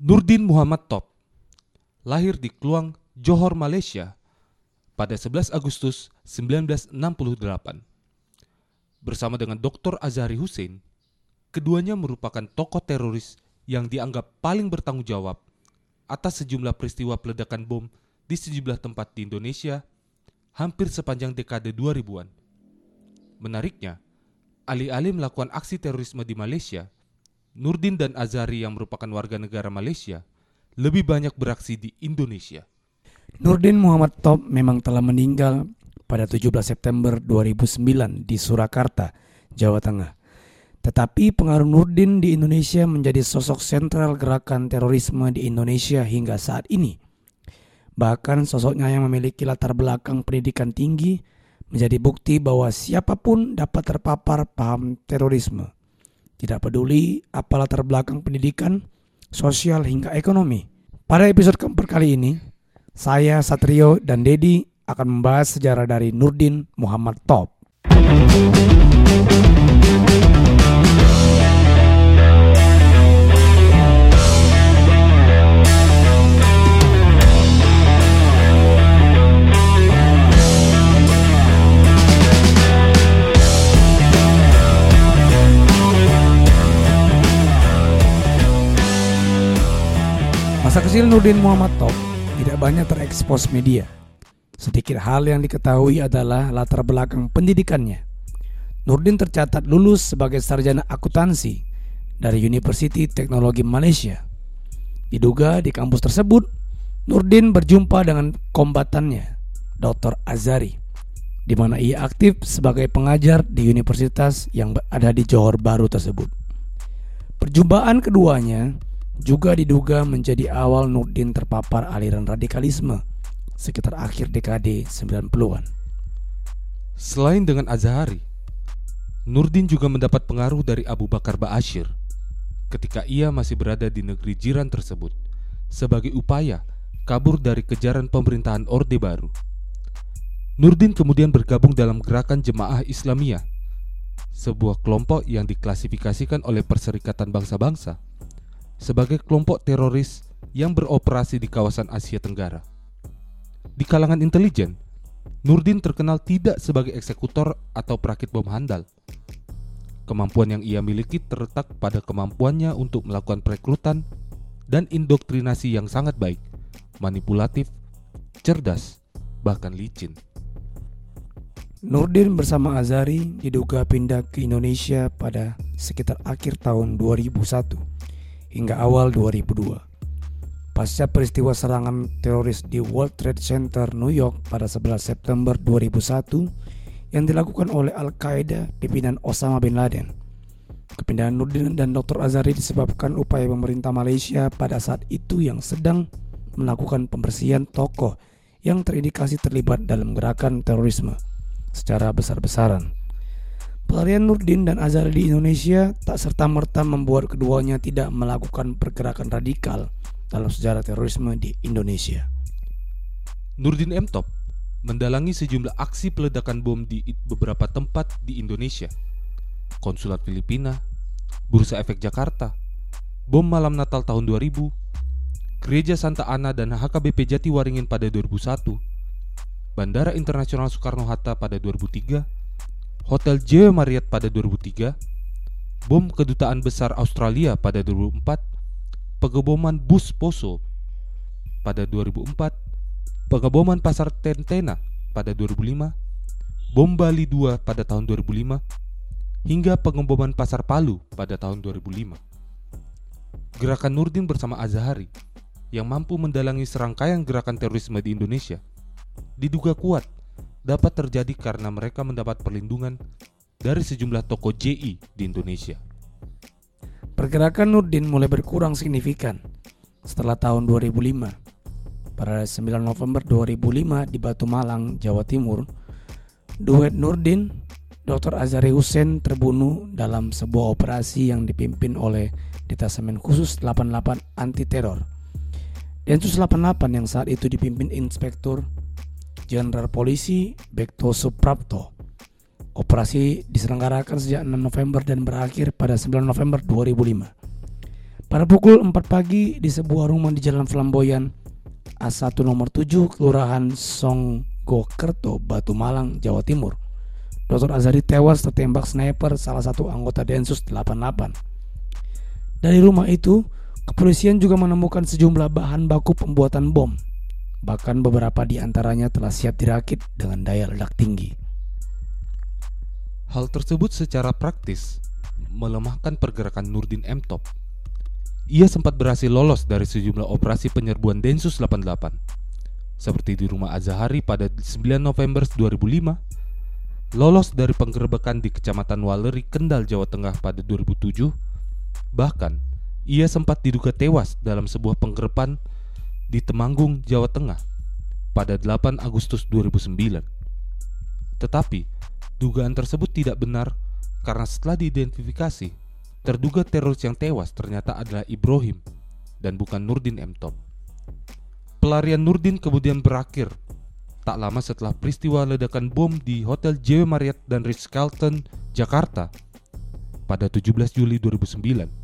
Nurdin Muhammad Top lahir di Kluang, Johor, Malaysia pada 11 Agustus 1968. Bersama dengan Dr. Azhari Hussein, keduanya merupakan tokoh teroris yang dianggap paling bertanggung jawab atas sejumlah peristiwa peledakan bom di sejumlah tempat di Indonesia hampir sepanjang dekade 2000-an. Menariknya, alih-alih melakukan aksi terorisme di Malaysia, Nurdin dan Azari yang merupakan warga negara Malaysia lebih banyak beraksi di Indonesia. Nurdin Muhammad Top memang telah meninggal pada 17 September 2009 di Surakarta, Jawa Tengah. Tetapi pengaruh Nurdin di Indonesia menjadi sosok sentral gerakan terorisme di Indonesia hingga saat ini. Bahkan sosoknya yang memiliki latar belakang pendidikan tinggi menjadi bukti bahwa siapa pun dapat terpapar paham terorisme. Tidak peduli apa latar belakang pendidikan, sosial hingga ekonomi. Pada episode keempat kali ini, saya Satrio dan Dedi akan membahas sejarah dari Nurdin Muhammad Top. Masa kecil Nurdin Muhammad Top tidak banyak terekspos media. Sedikit hal yang diketahui adalah latar belakang pendidikannya. Nurdin tercatat lulus sebagai sarjana akuntansi dari University Teknologi Malaysia. Diduga di kampus tersebut, Nurdin berjumpa dengan kombatannya, Dr. Azari, di mana ia aktif sebagai pengajar di universitas yang ada di Johor Baru tersebut. Perjumpaan keduanya juga diduga menjadi awal Nurdin terpapar aliran radikalisme sekitar akhir dekade 90-an. Selain dengan Azhari, Nurdin juga mendapat pengaruh dari Abu Bakar Ba'asyir ketika ia masih berada di negeri jiran tersebut sebagai upaya kabur dari kejaran pemerintahan Orde Baru. Nurdin kemudian bergabung dalam gerakan Jemaah Islamiyah, sebuah kelompok yang diklasifikasikan oleh Perserikatan Bangsa-Bangsa sebagai kelompok teroris yang beroperasi di kawasan Asia Tenggara. Di kalangan intelijen, Nurdin terkenal tidak sebagai eksekutor atau perakit bom handal. Kemampuan yang ia miliki terletak pada kemampuannya untuk melakukan perekrutan dan indoktrinasi yang sangat baik, manipulatif, cerdas, bahkan licin. Nurdin bersama Azari diduga pindah ke Indonesia pada sekitar akhir tahun 2001 hingga awal 2002. Pasca peristiwa serangan teroris di World Trade Center New York pada 11 September 2001 yang dilakukan oleh Al-Qaeda pimpinan Osama Bin Laden. Kepindahan Nurdin dan Dr. Azari disebabkan upaya pemerintah Malaysia pada saat itu yang sedang melakukan pembersihan tokoh yang terindikasi terlibat dalam gerakan terorisme secara besar-besaran. Pelarian Nurdin dan Azhar di Indonesia tak serta-merta membuat keduanya tidak melakukan pergerakan radikal dalam sejarah terorisme di Indonesia. Nurdin M. Mendalangi sejumlah aksi peledakan bom di beberapa tempat di Indonesia. Konsulat Filipina, Bursa Efek Jakarta, bom malam Natal tahun 2000, Gereja Santa Ana dan HKBP Jatiwaringin pada 2001, Bandara Internasional Soekarno-Hatta pada 2003, Hotel J Marriott pada 2003, bom kedutaan besar Australia pada 2004, pengeboman bus Poso pada 2004, pengeboman pasar Tentena pada 2005, bom Bali 2 pada tahun 2005, hingga pengeboman pasar Palu pada tahun 2005. Gerakan Nurdin bersama Azhari yang mampu mendalangi serangkaian gerakan terorisme di Indonesia diduga kuat dapat terjadi karena mereka mendapat perlindungan dari sejumlah toko JI di Indonesia. Pergerakan Nurdin mulai berkurang signifikan setelah tahun 2005. Pada 9 November 2005 di Batu Malang, Jawa Timur, duet Nurdin, Dr. Azari Hussein terbunuh dalam sebuah operasi yang dipimpin oleh Detasemen Khusus 88 Anti Teror. Densus 88 yang saat itu dipimpin Inspektur Jenderal Polisi Bekto Suprapto. Operasi diselenggarakan sejak 6 November dan berakhir pada 9 November 2005. Pada pukul 4 pagi di sebuah rumah di Jalan Flamboyan A1 nomor 7 Kelurahan Songgokerto, Batu Malang, Jawa Timur. Dr. Azari tewas tertembak sniper salah satu anggota Densus 88. Dari rumah itu, kepolisian juga menemukan sejumlah bahan baku pembuatan bom. Bahkan beberapa di antaranya telah siap dirakit dengan daya ledak tinggi. Hal tersebut secara praktis melemahkan pergerakan Nurdin M. Top ia sempat berhasil lolos dari sejumlah operasi penyerbuan Densus 88 seperti di rumah Azahari pada 9 November 2005, lolos dari penggerbekan di Kecamatan Waleri, Kendal, Jawa Tengah pada 2007, bahkan ia sempat diduga tewas dalam sebuah penggerbekan di Temanggung, Jawa Tengah pada 8 Agustus 2009. Tetapi, dugaan tersebut tidak benar karena setelah diidentifikasi, Terduga teroris yang tewas ternyata adalah Ibrahim dan bukan Nurdin M. Top. Pelarian Nurdin kemudian berakhir tak lama setelah peristiwa ledakan bom di Hotel JW Marriott dan Ritz-Carlton, Jakarta pada 17 Juli 2009.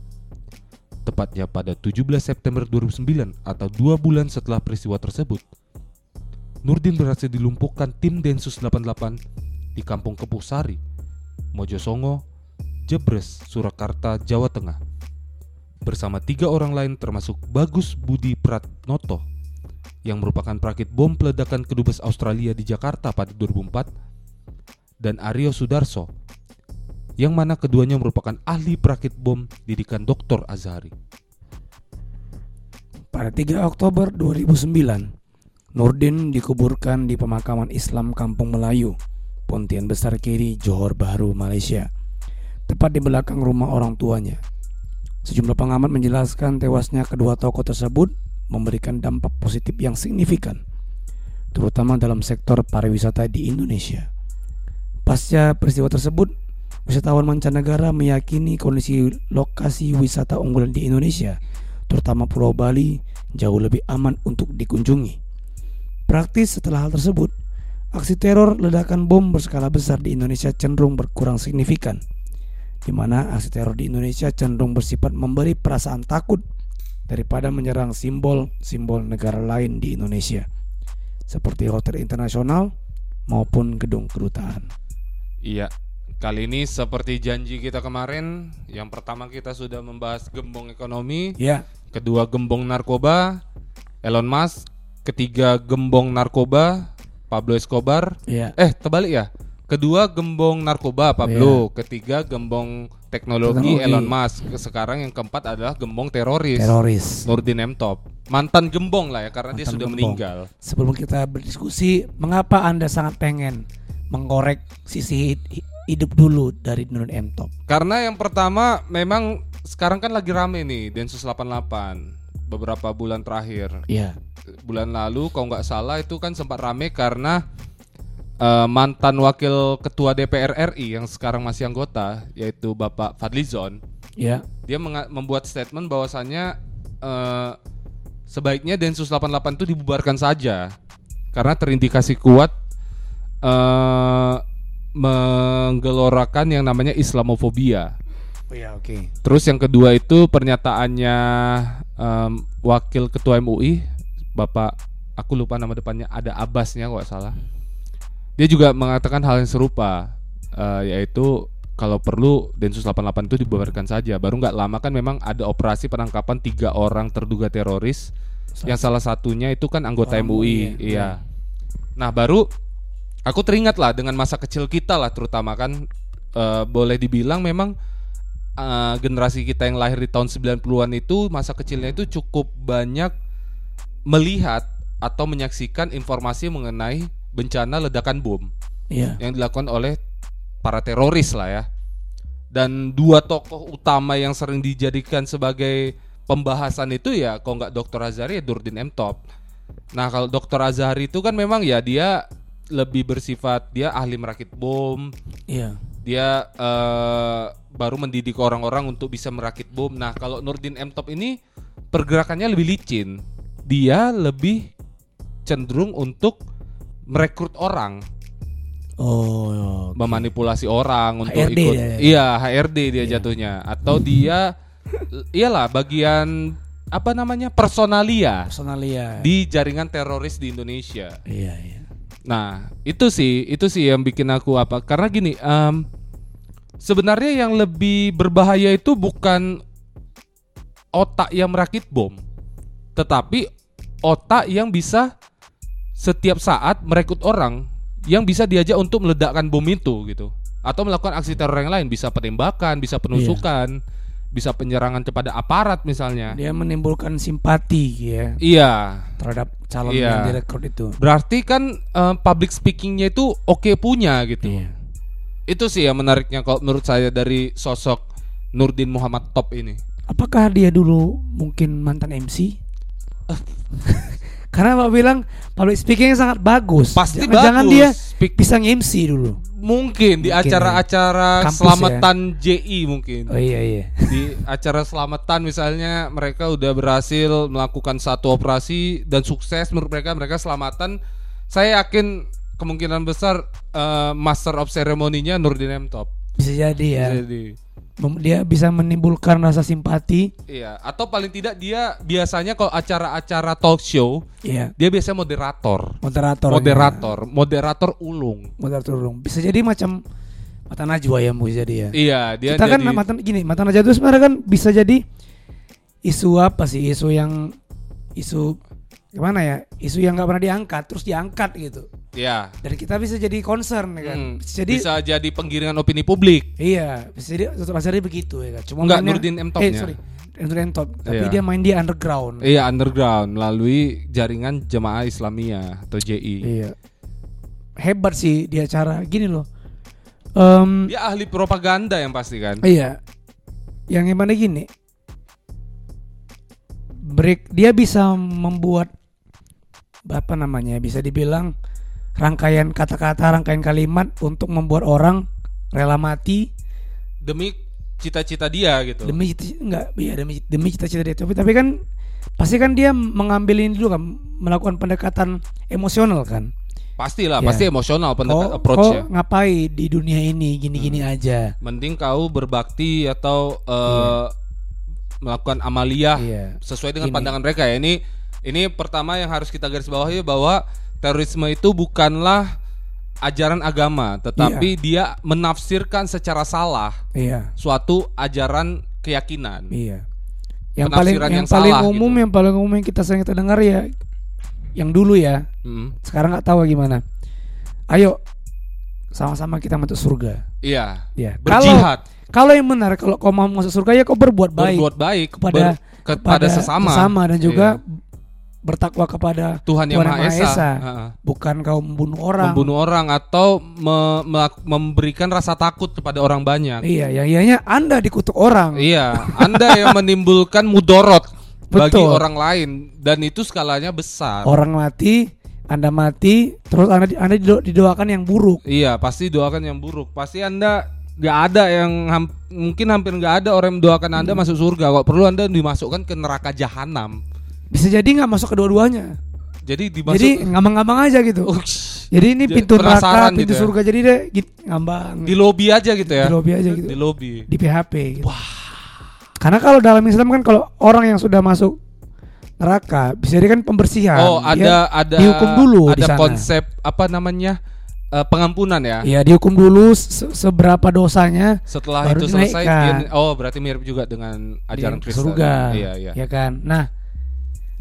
Tepatnya pada 17 September 2009 atau dua bulan setelah peristiwa tersebut. Nurdin berhasil dilumpuhkan tim Densus 88 di Kampung Kepusari, Mojosongo, Jebres, Surakarta, Jawa Tengah. Bersama tiga orang lain termasuk Bagus Budi Pratnoto yang merupakan perakit bom peledakan kedubes Australia di Jakarta pada 2004 dan Aryo Sudarso yang mana keduanya merupakan ahli perakit bom didikan Dr. Azhari. Pada 3 Oktober 2009, Nurdin dikuburkan di pemakaman Islam Kampung Melayu, Pontian Besar Kiri, Johor Bahru, Malaysia tepat di belakang rumah orang tuanya. Sejumlah pengamat menjelaskan tewasnya kedua tokoh tersebut memberikan dampak positif yang signifikan, terutama dalam sektor pariwisata di Indonesia. Pasca peristiwa tersebut, wisatawan mancanegara meyakini kondisi lokasi wisata unggulan di Indonesia, terutama Pulau Bali, jauh lebih aman untuk dikunjungi. Praktis setelah hal tersebut, aksi teror ledakan bom berskala besar di Indonesia cenderung berkurang signifikan di mana aksi teror di Indonesia cenderung bersifat memberi perasaan takut daripada menyerang simbol-simbol negara lain di Indonesia seperti hotel internasional maupun gedung kedutaan. Iya, kali ini seperti janji kita kemarin, yang pertama kita sudah membahas gembong ekonomi, ya. kedua gembong narkoba, Elon Musk, ketiga gembong narkoba, Pablo Escobar. Ya. Eh, terbalik ya? Kedua gembong narkoba Pablo, yeah. ketiga gembong teknologi, teknologi Elon Musk. Sekarang yang keempat adalah gembong teroris. Teroris. Nurdin M Top. Mantan gembong lah ya karena Mantan dia sudah gembong. meninggal. Sebelum kita berdiskusi, mengapa Anda sangat pengen mengkorek sisi hidup dulu dari Nurdin M Top? Karena yang pertama memang sekarang kan lagi rame nih Densus 88 beberapa bulan terakhir. Iya. Bulan lalu kalau nggak salah itu kan sempat rame karena uh, mantan wakil ketua DPR RI yang sekarang masih anggota yaitu Bapak Fadlizon. Ya. Dia membuat statement bahwasannya uh, sebaiknya Densus 88 itu dibubarkan saja karena terindikasi kuat uh, menggelorakan yang namanya Islamofobia. Oh ya, oke. Okay. Terus yang kedua itu pernyataannya um, wakil ketua MUI Bapak aku lupa nama depannya ada Abbasnya kok salah dia juga mengatakan hal yang serupa uh, yaitu kalau perlu Densus 88 itu dibubarkan saja. Baru nggak lama kan memang ada operasi penangkapan tiga orang terduga teroris Satu. yang salah satunya itu kan anggota oh, MUI. Iya. iya. Nah baru aku teringat lah dengan masa kecil kita lah terutama kan uh, boleh dibilang memang uh, generasi kita yang lahir di tahun 90-an itu masa kecilnya itu cukup banyak melihat atau menyaksikan informasi mengenai bencana ledakan bom yeah. yang dilakukan oleh para teroris lah ya. Dan dua tokoh utama yang sering dijadikan sebagai pembahasan itu ya kalau nggak Dr. Azari ya Durdin M Top. Nah kalau Dr. Azari itu kan memang ya dia lebih bersifat dia ahli merakit bom. Iya. Dia uh, baru mendidik orang-orang untuk bisa merakit bom. Nah kalau Nurdin M Top ini pergerakannya lebih licin. Dia lebih cenderung untuk merekrut orang. Oh, okay. memanipulasi orang untuk HRD ikut. ya, ya. Iya, HRD dia yeah. jatuhnya atau dia iyalah bagian apa namanya personalia Personalia. di jaringan teroris di Indonesia. Iya, iya. Nah, itu sih, itu sih yang bikin aku apa? Karena gini, em, sebenarnya yang lebih berbahaya itu bukan otak yang merakit bom, tetapi otak yang bisa setiap saat merekrut orang yang bisa diajak untuk meledakkan bom itu gitu, atau melakukan aksi teror yang lain, bisa penembakan, bisa penusukan, bisa penyerangan kepada aparat misalnya. Dia menimbulkan simpati ya Iya, terhadap calon Iya. yang direkrut itu. berarti kan eh, public speakingnya itu oke punya gitu. Iya. Itu sih yang menariknya kalau menurut saya dari sosok Nurdin Muhammad Top ini. Apakah dia dulu mungkin mantan MC? Karena Pak bilang public speakingnya sangat bagus. Pasti Jangan bagus. dia Speak- bisa nge-MC dulu. mungkin di acara-acara Kampus selamatan JI mungkin. Oh iya iya. Di acara selamatan misalnya mereka udah berhasil melakukan satu operasi dan sukses menurut mereka mereka selamatan. Saya yakin kemungkinan besar eh, master of ceremony-nya Nurdin M Top. Bisa jadi ya. Jadi Mem- Dia bisa menimbulkan rasa simpati. iya, atau paling tidak dia biasanya kalau acara-acara talk show Iya. dia biasanya moderator. Moderator. Moderator, moderator ulung. Moderator dong. Bisa jadi macam mata najwa ya bisa jadi ya. Iya, dia Kita kan mata gini, mata najwa itu sebenarnya kan bisa jadi isu apa sih? Isu yang isu gimana ya? Isu yang nggak pernah diangkat terus diangkat gitu. Iya. Dan kita bisa jadi concern ya kan. Hmm, jadi bisa jadi penggiringan opini publik. Iya, bisa jadi pasarnya begitu ya kan. Cuma Enggak, Nurdin M. Eh, Top-nya. sorry. Nurdin. Top. Tapi Iya. dia main di underground. Iya, underground melalui jaringan Jemaah Islamiyah atau JI. Iya. Hebat sih di acara gini loh. Em, Dia ahli propaganda yang pasti kan. Iya. Yang gimana gini? Break dia bisa membuat apa namanya? Bisa dibilang rangkaian kata-kata, rangkaian kalimat untuk membuat orang rela mati Demi cita-cita dia gitu. demi cita- enggak ya demi demi cita-cita dia. Tapi tapi kan pasti kan dia mengambil ini dulu kan melakukan pendekatan emosional kan. Pastilah, Iya. pasti emosional pendekat Kau, approach kau ya. ngapain di dunia ini gini-gini Hmm. aja. Mending kau berbakti atau eh, melakukan amaliyah Iya. sesuai dengan Gini. pandangan mereka ya. Ini ini pertama yang harus kita garis bawahi bahwa terorisme itu bukanlah ajaran agama, tetapi dia menafsirkan secara salah Iya. suatu ajaran keyakinan. Iya. Yang paling yang, yang paling salah umum gitu. yang paling umum yang kita sering kita dengar ya yang dulu ya. Mm. Sekarang nggak tahu gimana. Ayo sama-sama kita masuk surga. Iya. Ya. Kalau Berjihad, kalau yang benar kalau kau mau masuk surga ya kau berbuat baik berbuat baik kepada- ber- kepada sesama. dan juga Iya. Bertakwa kepada Tuhan yang Tuhan Maha Esa. Ha-ha. bukan kau membunuh orang. Membunuh orang atau me- melak- memberikan rasa takut kepada orang banyak. Iya, yang ianya Anda dikutuk orang. Iya, Anda yang menimbulkan mudorot bagi Betul. orang lain dan itu skalanya besar. Orang mati, Anda mati, terus Anda Anda dido- didoakan yang buruk. Iya, pasti doakan yang buruk. Pasti Anda nggak ada yang ham- mungkin hampir nggak ada orang yang mendoakan Anda Hmm. masuk surga. Kalau perlu Anda dimasukkan ke neraka jahanam. Bisa jadi nggak masuk kedua-duanya. Jadi dimasuk Jadi ngambang-ngambang aja gitu. Uks, Jadi ini pintu neraka, pintu gitu ya. surga jadi deh gitu, ngambang di lobi aja gitu ya. di lobby aja gitu. Di lobi. Di PHP gitu. Karena kalau dalam Islam kan kalau orang yang sudah masuk neraka bisa jadi kan pembersihan. Oh, ada ada dihukum dulu di ada sana. konsep apa namanya? eh, pengampunan ya. Iya, dihukum dulu se- seberapa dosanya Setelah Baru itu selesai dia oh berarti mirip juga dengan ajaran di Kristen. surga. Iya, iya. Ya kan. Nah,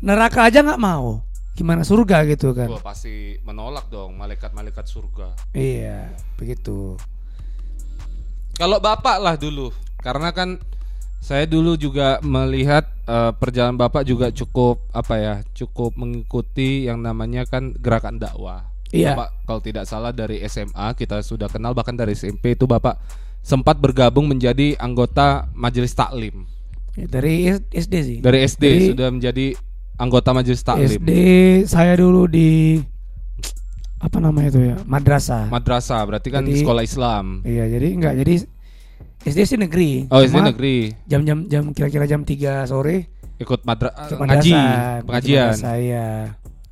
neraka aja nggak mau. Gimana surga gitu kan. Wah, pasti menolak dong malaikat-malaikat surga. Iya, begitu. Kalau Bapak lah dulu, karena kan saya dulu juga melihat eh, perjalanan Bapak juga cukup apa ya, cukup mengikuti yang namanya kan gerakan dakwah. Iya. Bapak kalau tidak salah dari SMA kita sudah kenal bahkan dari SMP itu Bapak sempat bergabung menjadi anggota majelis taklim. Ya, dari S- SD sih. Dari SD Jadi, sudah menjadi anggota majelis taklim. SD saya dulu di apa namanya itu ya? Madrasah. Madrasah berarti kan Jadi- sekolah Islam. Iya, jadi enggak jadi SD sih negeri. Oh, SD negeri. Jam-jam jam kira-kira jam 3 sore Ikut madra ikut ngaji, pengajian. Saya.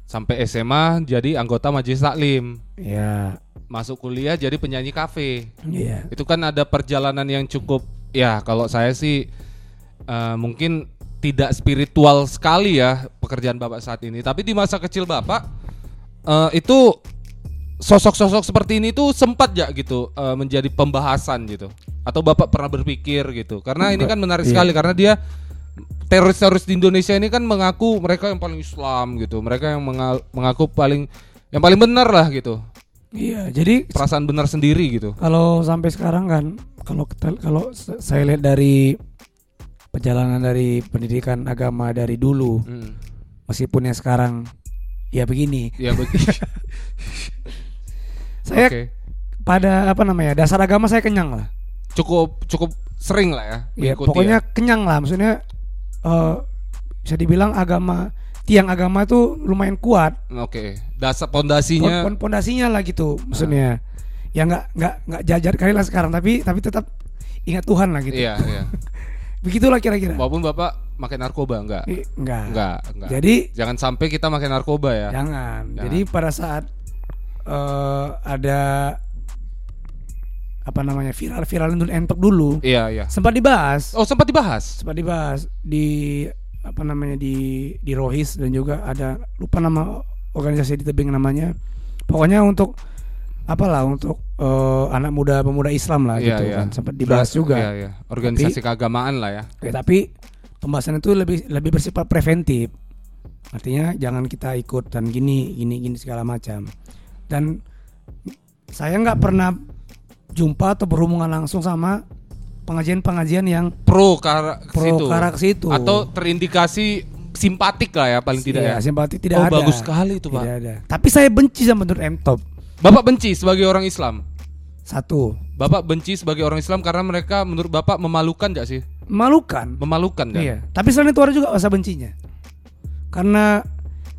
Sampai SMA jadi anggota majelis taklim. Ya, Masuk kuliah jadi penyanyi kafe. iya. Itu kan ada perjalanan yang cukup ya kalau saya sih eh, mungkin tidak spiritual sekali ya pekerjaan bapak saat ini. Tapi di masa kecil bapak eh, itu sosok-sosok seperti ini tuh sempat ya gitu eh, menjadi pembahasan gitu. Atau bapak pernah berpikir gitu? Karena ini kan menarik iya. sekali karena dia teroris-teroris di Indonesia ini kan mengaku mereka yang paling Islam gitu. Mereka yang menga- mengaku paling yang paling benar lah gitu. Iya, jadi Perasaan benar sendiri gitu. kalau sampai sekarang kan kalau kita- kalau saya lihat dari perjalanan dari pendidikan agama dari dulu Hmm. meskipun yang sekarang ya begini Ya begitu. saya Oke. pada apa namanya dasar agama saya kenyang lah Cukup cukup sering lah ya. ya pokoknya kenyang lah maksudnya eh, bisa dibilang agama tiang agama itu lumayan kuat ya. Oke. Dasar Pon- pondasinya pon- pondasinya lah gitu maksudnya ya nggak nggak nggak jajar kali lah sekarang tapi tapi tetap ingat Tuhan lah gitu Iya, iya. begitulah kira-kira Walaupun Bapak makan narkoba enggak? I- enggak Enggak, enggak. jadi Jangan sampai kita makan narkoba ya. Jangan. Jangan. Jadi pada saat eh, ada apa namanya viral-viral untuk entok dulu Iya, iya. sempat dibahas, Oh, sempat dibahas. sempat dibahas di apa namanya di di Rohis dan juga ada lupa nama organisasi di tebing namanya. Pokoknya untuk apalah untuk eh, anak muda pemuda Islam lah Iya, gitu iya. kan sempat dibahas Ber- juga. Iya, iya. Organisasi keagamaan lah ya. Ya, tapi pembahasan itu lebih lebih bersifat preventif. Artinya jangan kita ikut dan gini gini gini segala macam. Dan saya nggak pernah jumpa atau berhubungan langsung sama pengajian-pengajian yang Pro ke pro situ. Atau terindikasi simpatik lah ya paling tidak Iya, ya. simpati tidak oh, ada. bagus sekali itu, Pak. Tidak ada. Tapi saya benci sama Nur M Top. Bapak benci sebagai orang Islam. Satu, Bapak benci sebagai orang Islam karena mereka menurut Bapak memalukan gak sih? memalukan. Memalukan kan? Iya. Tapi selain itu ada juga rasa bencinya. Karena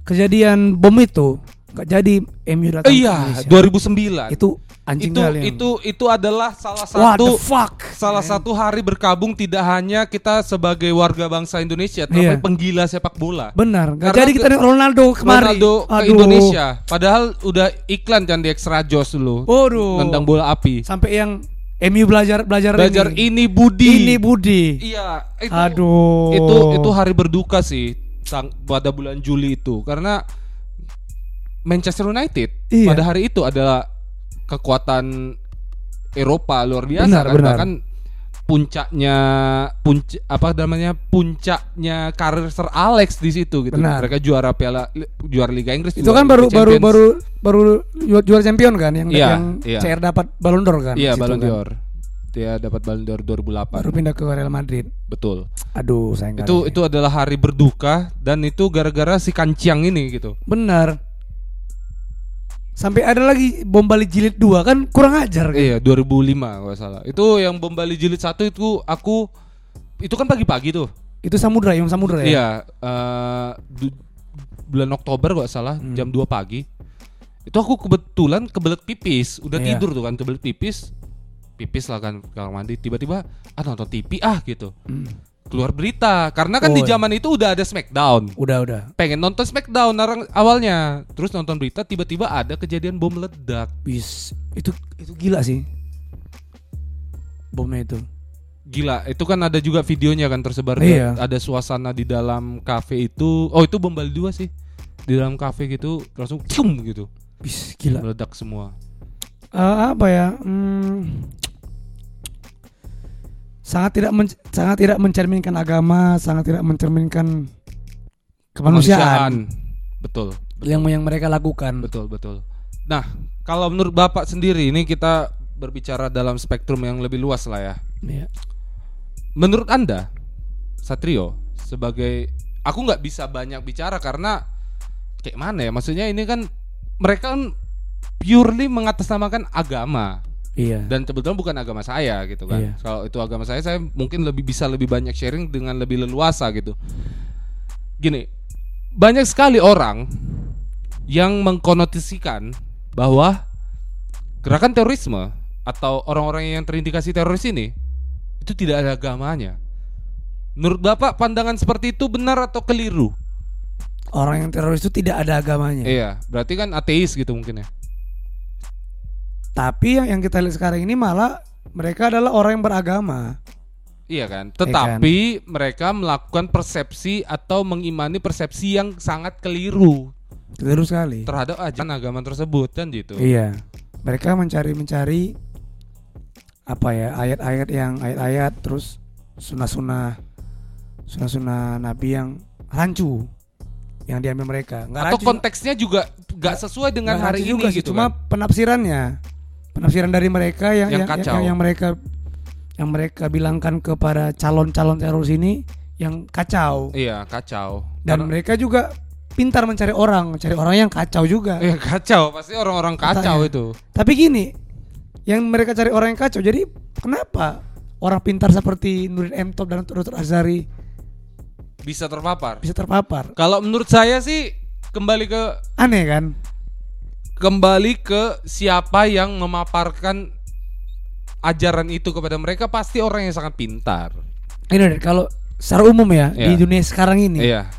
kejadian bom itu nggak jadi MU datang Eh, ke iya, Indonesia. 2009. itu anjing itu yang- itu itu adalah salah What the satu fuck salah satu hari berkabung tidak hanya kita sebagai warga bangsa Indonesia, tapi Iya. penggila sepak bola. benar Karena jadi kita Ronaldo kemarin Ronaldo ke Indonesia, padahal udah iklan kan di Extra Jos dulu. Waduh. Tentang bola api. sampai yang MU belajar belajar Belajar ini, ini Budi. ini Budi Iya, itu aduh itu itu hari berduka sih sang, pada bulan Juli itu karena Manchester United Iya. pada hari itu adalah kekuatan Eropa luar biasa Benar, kan benar. bahkan puncaknya puncak apa namanya puncaknya karir Sir Alex di situ gitu Benar. mereka juara piala juara Liga Inggris itu kan baru baru baru baru juara, champion kan yang Iya, yang iya. CR dapat Ballon d'Or kan iya Ballon kan. d'Or dia dapat Ballon d'Or 2008 baru pindah ke Real Madrid betul aduh sayang itu kali. itu adalah hari berduka dan itu gara-gara si kanciang ini gitu benar sampai ada lagi bom Bali jilid 2 kan kurang ajar kan Iya 2005 kalau salah. Itu yang bom Bali jilid satu itu aku itu kan pagi-pagi tuh. itu samudra yang samudra ya Iya du- bulan Oktober kalau salah Hmm. jam 2 pagi. Itu aku kebetulan kebelet pipis, udah Iya. tidur tuh kan kebelet pipis. Pipis lah kan kamar mandi tiba-tiba ah nonton TV ah gitu. Hmm. Keluar berita karena kan Oh, di zaman itu udah ada Smackdown. udah udah Pengen nonton Smackdown orang awalnya. Terus nonton berita tiba-tiba ada kejadian bom meledak. bis itu itu gila sih bomnya itu Gila, itu kan ada juga videonya kan tersebar Iya. ada suasana di dalam kafe itu. Oh, itu bom Bali 2 sih. Di dalam kafe gitu langsung cium gitu. bis gila Meledak semua. Eh, apa ya hmm, sangat tidak men- sangat tidak mencerminkan agama sangat tidak mencerminkan kemanusiaan Betul. yang yang mereka lakukan Betul, betul. Nah, kalau menurut Bapak sendiri ini kita berbicara dalam spektrum yang lebih luas lah ya. Iya. Menurut Anda, Satrio sebagai aku nggak bisa banyak bicara karena kayak mana ya? Maksudnya ini kan mereka kan purely mengatasnamakan agama iya dan kebetulan bukan agama saya gitu kan. Iya. Kalau itu agama saya, saya mungkin lebih bisa lebih banyak sharing dengan lebih leluasa gitu. Gini, banyak sekali orang yang mengkonotisikan bahwa gerakan terorisme atau orang-orang yang terindikasi teroris ini itu tidak ada agamanya. Menurut Bapak pandangan seperti itu benar atau keliru? orang yang teroris itu tidak ada agamanya Iya, berarti kan ateis gitu mungkin ya. Tapi yang yang kita lihat sekarang ini malah mereka adalah orang yang beragama Iya kan? Tetapi mereka melakukan persepsi atau mengimani persepsi yang sangat keliru Keliru sekali. terhadap ajaran agama tersebut kan gitu. Iya. Mereka mencari-mencari apa ya ayat-ayat yang ayat-ayat terus sunah-sunah sunah-sunah nabi yang rancu yang diambil mereka. Nggak Atau rancu- konteksnya juga gak sesuai dengan nggak hari ini juga sih, gitu cuma kan. penafsirannya. Penafsiran dari mereka yang Yang yang, kacau. yang, yang mereka yang mereka bilangkan kepada calon-calon teroris ini yang kacau. Iya, kacau. Dan Karena- mereka juga pintar mencari orang, mencari orang yang kacau juga. Iya, kacau. Pasti orang-orang kacau Katanya. itu. Tapi gini, yang mereka cari orang yang kacau. Jadi kenapa orang pintar seperti Nurin M Top dan Dr. Azari Bisa terpapar. bisa terpapar? Kalau menurut saya sih kembali ke Aneh kan? Kembali ke siapa yang memaparkan ajaran itu kepada mereka pasti orang yang sangat pintar. Ini kalau secara umum ya di Iya. dunia sekarang ini Iya.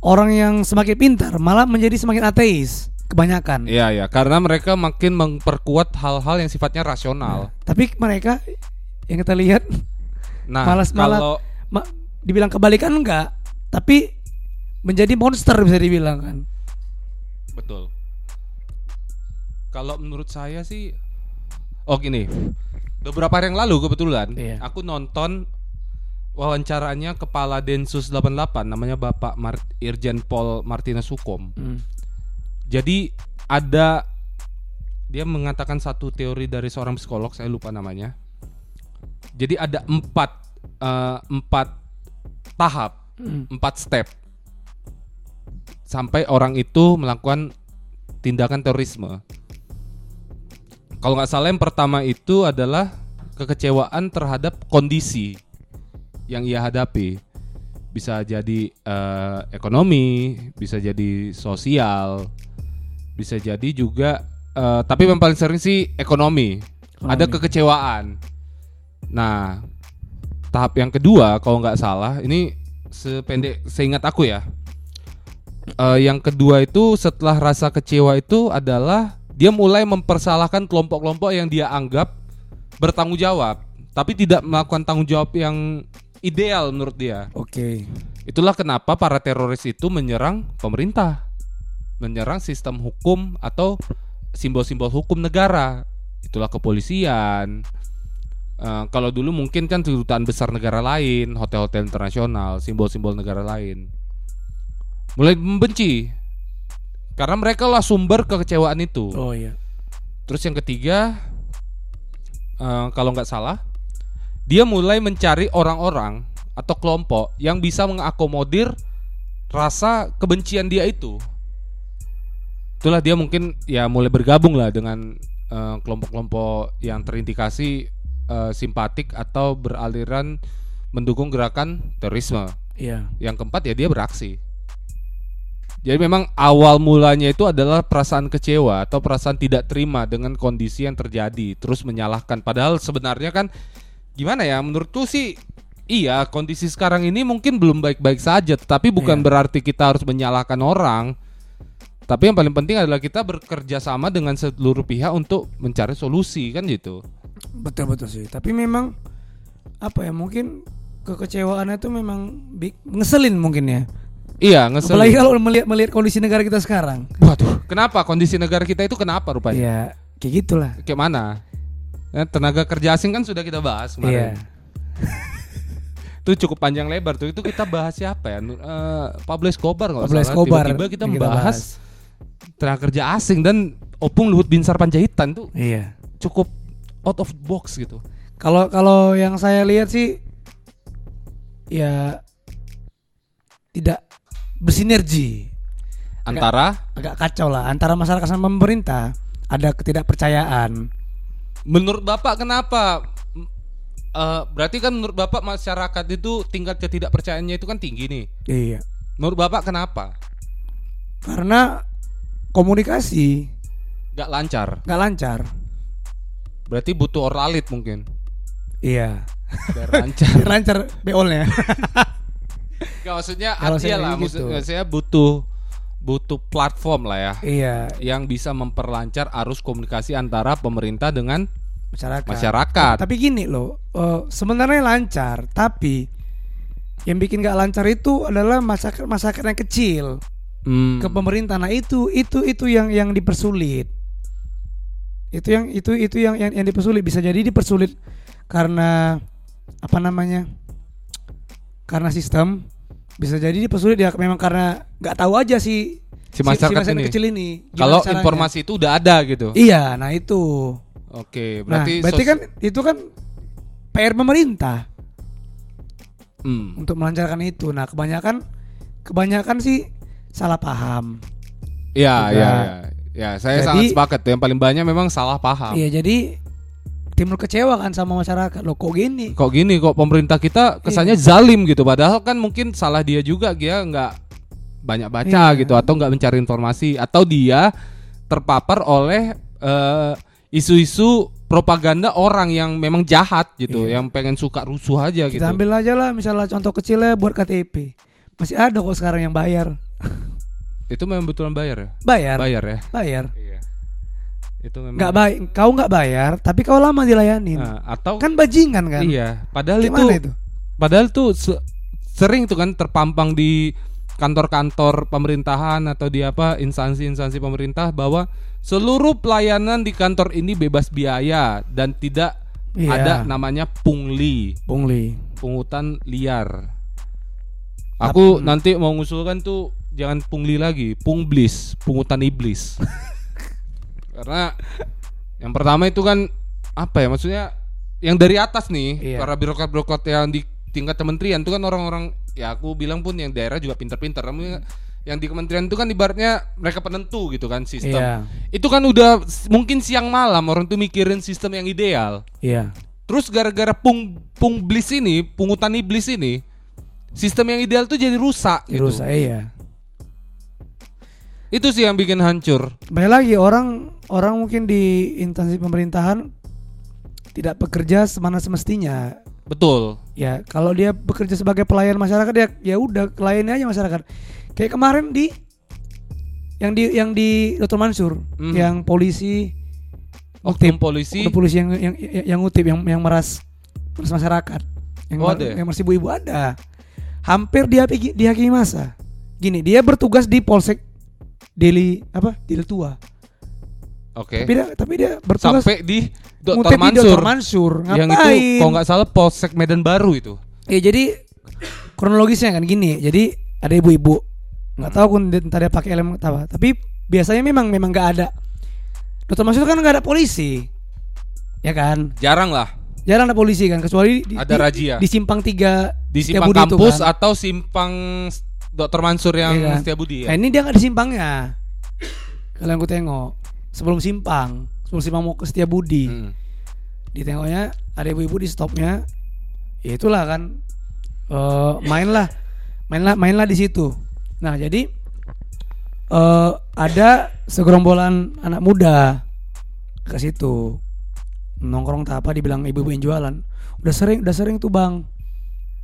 orang yang semakin pintar malah menjadi semakin ateis kebanyakan. Iya, iya, karena mereka makin memperkuat hal-hal yang sifatnya rasional. Tapi mereka yang kita lihat Nah, malas malah kalau ma- dibilang kebalikan enggak, tapi menjadi monster bisa dibilang kan. betul. Kalau menurut saya sih Oh gini. Beberapa hari yang lalu kebetulan Iya. aku nonton wawancaranya kepala Densus 88 namanya Bapak Mar- Irjen Pol Martinez Hukom. Hmm. Jadi ada dia mengatakan satu teori dari seorang psikolog saya lupa namanya. Jadi ada empat eh, empat tahap, Hmm. empat step sampai orang itu melakukan tindakan terorisme. Kalau nggak salah yang pertama itu adalah kekecewaan terhadap kondisi yang ia hadapi. Bisa jadi eh, ekonomi, bisa jadi sosial, bisa jadi juga eh, tapi yang paling sering sih ekonomi. Ada Ekonomi. kekecewaan. Nah, tahap yang kedua kalau nggak salah ini sependek seingat aku ya. Eh, yang kedua itu setelah rasa kecewa itu adalah dia mulai mempersalahkan kelompok-kelompok yang dia anggap bertanggung jawab, tapi tidak melakukan tanggung jawab yang ideal menurut dia. Oke. Itulah kenapa para teroris itu menyerang pemerintah, menyerang sistem hukum atau simbol-simbol hukum negara. Itulah kepolisian. Eh, kalau dulu mungkin kan kedutaan besar negara lain, hotel-hotel internasional, simbol-simbol negara lain. Mulai membenci karena mereka lah sumber kekecewaan itu. Oh iya. Terus yang ketiga, eh, kalau nggak salah, dia mulai mencari orang-orang atau kelompok yang bisa mengakomodir rasa kebencian dia itu. Itulah dia mungkin ya mulai bergabung lah dengan eh, kelompok-kelompok yang terindikasi eh, simpatik atau beraliran mendukung gerakan terorisme. Iya. Yang keempat ya dia beraksi. Jadi memang awal mulanya itu adalah perasaan kecewa atau perasaan tidak terima dengan kondisi yang terjadi, terus menyalahkan. Padahal sebenarnya kan gimana ya? Menurutku sih iya kondisi sekarang ini mungkin belum baik-baik saja, tapi bukan Iya. berarti kita harus menyalahkan orang. Tapi yang paling penting adalah kita bekerja sama dengan seluruh pihak untuk mencari solusi kan gitu. Betul betul sih. Tapi memang apa ya mungkin kekecewaannya itu memang bi- ngeselin mungkin ya. Iya, ngeselin. Apalagi kalau melihat melihat kondisi negara kita sekarang. Waduh, kenapa kondisi negara kita itu kenapa rupanya? Ya kayak gitulah. Kayak mana? Ya, tenaga kerja asing kan sudah kita bahas Iya. kemarin. Itu cukup panjang lebar tuh. Itu kita bahas siapa ya? Eh, Pablo Escobar kalau Pablo. Escobar Tiba-tiba kita kita membahas tenaga kerja asing dan Opung Luhut Binsar Panjaitan tuh Iya. cukup out of box gitu. Kalau kalau yang saya lihat sih ya tidak bersinergi. Antara Agak kacau lah antara masyarakat sama pemerintah. Ada ketidakpercayaan. menurut Bapak kenapa? Eh, berarti kan menurut Bapak masyarakat itu tingkat ketidakpercayaannya itu kan tinggi nih. Iya. Menurut Bapak kenapa? Karena komunikasi Gak lancar. nggak lancar. Berarti butuh oralit mungkin. Iya. Biar lancar. Biar lancar beolnya. Gak maksudnya Kalau saya lah, gitu. maksudnya butuh butuh platform lah ya iya. yang bisa memperlancar arus komunikasi antara pemerintah dengan masyarakat. masyarakat. Tapi gini loh, eh, sebenarnya lancar, tapi yang bikin gak lancar itu adalah masyarakat masyarakat yang kecil Hmm. ke pemerintah. Nah itu itu itu yang yang dipersulit. Itu yang itu itu yang yang, yang dipersulit bisa jadi dipersulit karena apa namanya? Karena sistem bisa jadi dipersulit ya memang karena nggak tahu aja sih Si masyarakat ini. kecil ini. Kalau caranya. informasi itu udah ada gitu. Iya, nah itu. Oke, Nah, berarti berarti sos- kan itu kan PR pemerintah Hmm. untuk melancarkan itu. Nah, kebanyakan kebanyakan sih salah paham. Ya, Juga. ya, ya. Ya, saya Jadi- sangat sepakat. Yang paling banyak memang salah paham. Iya, jadi timbul kecewa kan sama masyarakat. Loh kok gini? Kok gini kok pemerintah kita kesannya Iya. zalim gitu padahal kan mungkin salah dia juga dia nggak banyak baca Iya. gitu atau nggak mencari informasi atau dia terpapar oleh eh, isu-isu propaganda orang yang memang jahat gitu Iya. yang pengen suka rusuh aja gitu. Kita ambil aja lah misalnya contoh kecilnya buat KTP. Masih ada kok sekarang yang bayar. Itu memang betulan bayar ya? Bayar. Bayar ya. Bayar. Iya. Itu memang Nggak baik, kau nggak bayar, tapi kau lama dilayanin. Nah, atau Kan bajingan kan? iya, padahal itu, Gimana itu? padahal tuh se- sering tuh kan terpampang di kantor-kantor pemerintahan atau di apa instansi-instansi pemerintah bahwa seluruh pelayanan di kantor ini bebas biaya dan tidak Iya. ada namanya pungli, Pungli. pungutan liar. Aku Ap- nanti mau ngusulkan tuh jangan pungli lagi, pungblis, pungutan iblis. Karena yang pertama itu kan apa ya maksudnya yang dari atas nih Iya. para birokrat-birokrat yang di tingkat kementerian itu kan orang-orang ya aku bilang pun yang daerah juga pinter-pinter. Namun yang di kementerian itu kan ibaratnya mereka penentu gitu kan sistem. Iya. Itu kan udah mungkin siang malam orang tuh mikirin sistem yang ideal. Iya. Terus gara-gara pung pung blis ini, pungutan iblis ini, sistem yang ideal tuh jadi rusak gitu. Rusak iya. Itu sih yang bikin hancur. Banyak lagi orang orang mungkin di instansi pemerintahan tidak bekerja semana semestinya. Betul. Ya, kalau dia bekerja sebagai pelayan masyarakat ya ya udah layani aja masyarakat. Kayak kemarin di yang di yang di Dr. Mansur, Mhm. yang polisi Oknum polisi. oknum polisi yang yang yang, yang ngutip yang yang meras meras masyarakat. Yang, Oh, ada ya? yang meras ibu-ibu ada. Hampir dia dihakimi masa. Gini, dia bertugas di Polsek Deli apa? Deli Tua. Oke. Tapi dia tapi dia bertugas Sampai di Dr. Mansur. Dr. Mansur. Yang itu Ngapain? kalau nggak salah Polsek Medan Baru itu. Ya jadi kronologisnya kan gini. Jadi ada ibu-ibu nggak tahu kun entah dia pakai helm apa. Tapi biasanya memang memang nggak ada. Dokter Mansur kan nggak ada polisi, ya kan? Jarang lah Jarang ada polisi kan, kecuali di, ada di, razia. di simpang tiga Di simpang itu kampus kan. atau simpang Dr. Mansur yang Iya kan? Setiabudi Nah ya. ini dia nggak di simpangnya. Kalau yang ku tengok sebelum simpang, sebelum simpang mau ke Setiabudi, Hmm. ditengoknya ada ibu-ibu di stopnya. Ya itulah kan, eh mainlah, mainlah, mainlah di situ. Nah jadi eh ada segerombolan anak muda ke situ nongkrong tak apa dibilang ibu-ibu yang jualan. Udah sering, udah sering tuh bang.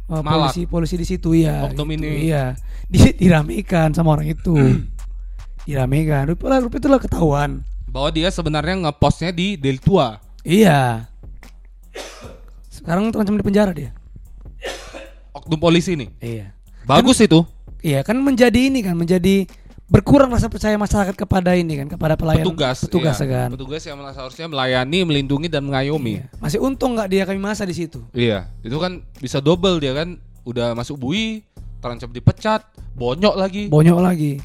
Malak. polisi polisi di situ ya Oknum gitu, ini. iya di, diramekan sama orang itu diramekan rupanya rupanya itulah ketahuan Bahwa dia sebenarnya ngepostnya di Del Tua. iya sekarang terancam di penjara dia Oknum polisi nih. iya Bagus itu. iya kan menjadi ini kan menjadi berkurang rasa percaya masyarakat kepada ini kan kepada pelayan petugas petugas iya. kan? Petugas yang seharusnya melayani melindungi dan mengayomi. Iya. masih untung nggak dia kami masa di situ? Iya. Itu kan bisa double dia kan. Udah masuk bui terancam dipecat bonyok lagi. Bonyok lagi.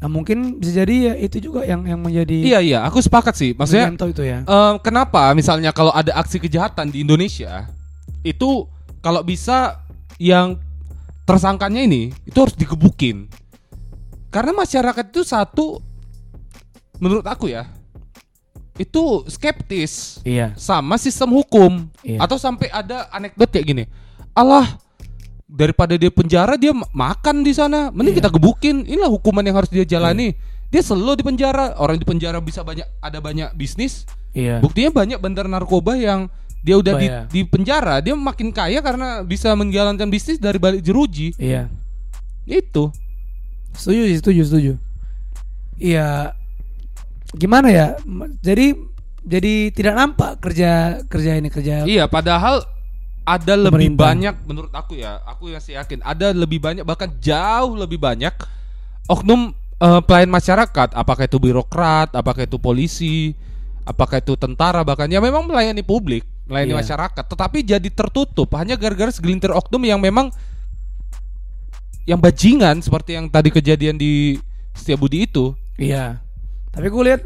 Nah mungkin bisa jadi ya itu juga yang yang menjadi iya iya. Aku sepakat sih. Maksudnya itu ya. em, kenapa misalnya kalau ada aksi kejahatan di Indonesia itu kalau bisa yang tersangkanya ini itu harus digebukin karena masyarakat itu satu menurut aku ya itu skeptis iya. sama sistem hukum. Iya. atau sampai ada anekdot kayak gini Allah daripada dia penjara dia ma- makan di sana. Mending Iya. kita gebukin. Inilah hukuman yang harus dia jalani. Dia selalu di penjara. Orang di penjara bisa banyak ada banyak bisnis. Iya. Buktinya banyak bandar narkoba yang dia udah di, Bayar. di penjara. Dia makin kaya karena bisa menjalankan bisnis dari balik jeruji. Iya. Itu Setuju sih, setuju, setuju. Iya. Gimana ya? Jadi jadi tidak nampak kerja kerja ini kerja Iya, padahal ada lebih banyak menurut aku ya. Aku masih yakin ada lebih banyak bahkan jauh lebih banyak oknum eh, pelayan masyarakat, apakah itu birokrat, apakah itu polisi, apakah itu tentara bahkan ya memang melayani publik, melayani Iya. masyarakat, tetapi jadi tertutup hanya gara-gara segelintir oknum yang memang yang bajingan seperti yang tadi kejadian di Setiabudi itu. Iya. Tapi gue lihat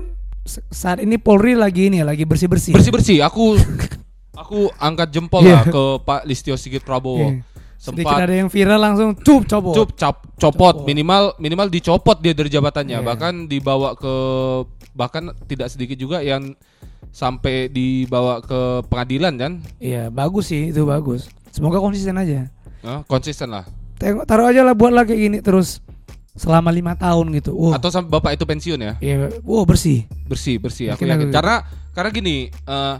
saat ini Polri lagi ini ya, lagi bersih bersih. Bersih-bersih aku aku angkat jempol Iya. lah ke Pak Listio Sigit Prabowo. Sedikit Sempat ada yang viral langsung cup copot. cup cap, copot minimal minimal dicopot dia dari jabatannya Iya. bahkan dibawa ke bahkan tidak sedikit juga yang sampai dibawa ke pengadilan kan Iya bagus sih itu bagus. Semoga konsisten aja. Eh, konsisten lah Tengok taruh aja lah buatlah kayak gini terus selama lima tahun gitu. Wah. atau sampai bapak itu pensiun ya Iya, wow bersih. bersih bersih aku Yakin karena karena gini eh,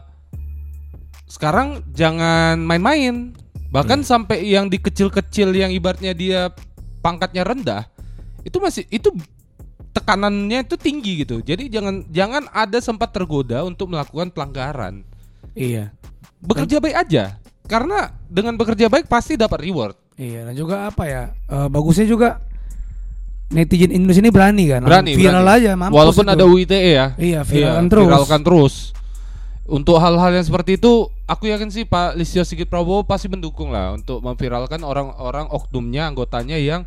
sekarang jangan main-main bahkan Iya. sampai yang di kecil-kecil yang ibaratnya dia pangkatnya rendah itu masih itu tekanannya itu tinggi gitu jadi jangan jangan ada sempat tergoda untuk melakukan pelanggaran Iya. bekerja baik aja karena dengan bekerja baik pasti dapat reward Iya dan juga apa ya? eh, bagusnya juga netizen Indonesia ini berani kan. berani Viral berani. aja mampus walaupun itu. ada UITE ya Iya, viralkan terus. viralkan terus untuk hal-hal yang seperti itu aku yakin sih Pak Listio Sigit Prabowo pasti mendukung lah untuk memviralkan orang-orang oknumnya anggotanya yang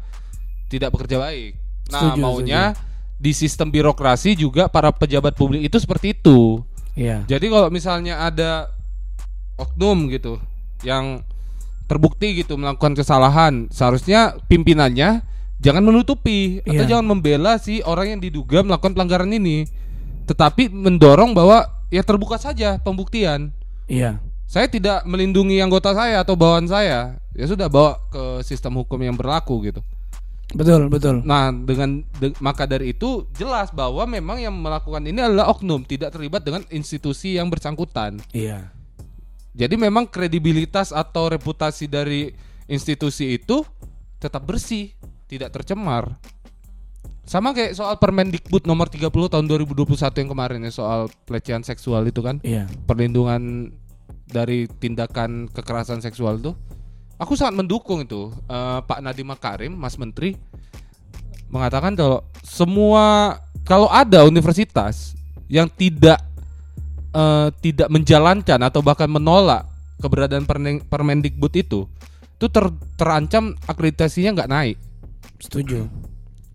tidak bekerja baik nah Setuju, maunya di sistem birokrasi juga para pejabat publik itu seperti itu Iya. jadi kalau misalnya ada oknum gitu yang terbukti gitu melakukan kesalahan, seharusnya pimpinannya jangan menutupi atau Iya. jangan membela si orang yang diduga melakukan pelanggaran ini, tetapi mendorong bahwa ya terbuka saja pembuktian. Iya. Saya tidak melindungi anggota saya atau bawahan saya, ya sudah bawa ke sistem hukum yang berlaku gitu. Betul, betul. Nah, dengan de- maka dari itu jelas bahwa memang yang melakukan ini adalah oknum, tidak terlibat dengan institusi yang bersangkutan. Iya. Jadi memang kredibilitas atau reputasi dari institusi itu tetap bersih, tidak tercemar. Sama kayak soal Permendikbud nomor 30 tahun 2021 yang kemarin ya soal pelecehan seksual itu kan, Iya. perlindungan dari tindakan kekerasan seksual itu. Aku sangat mendukung itu. Eh, Pak Nadiem Makarim, Mas Menteri mengatakan kalau semua kalau ada universitas yang tidak eh, tidak menjalankan atau bahkan menolak keberadaan Permen- Permendikbud itu, itu ter- terancam akreditasinya nggak naik. Setuju.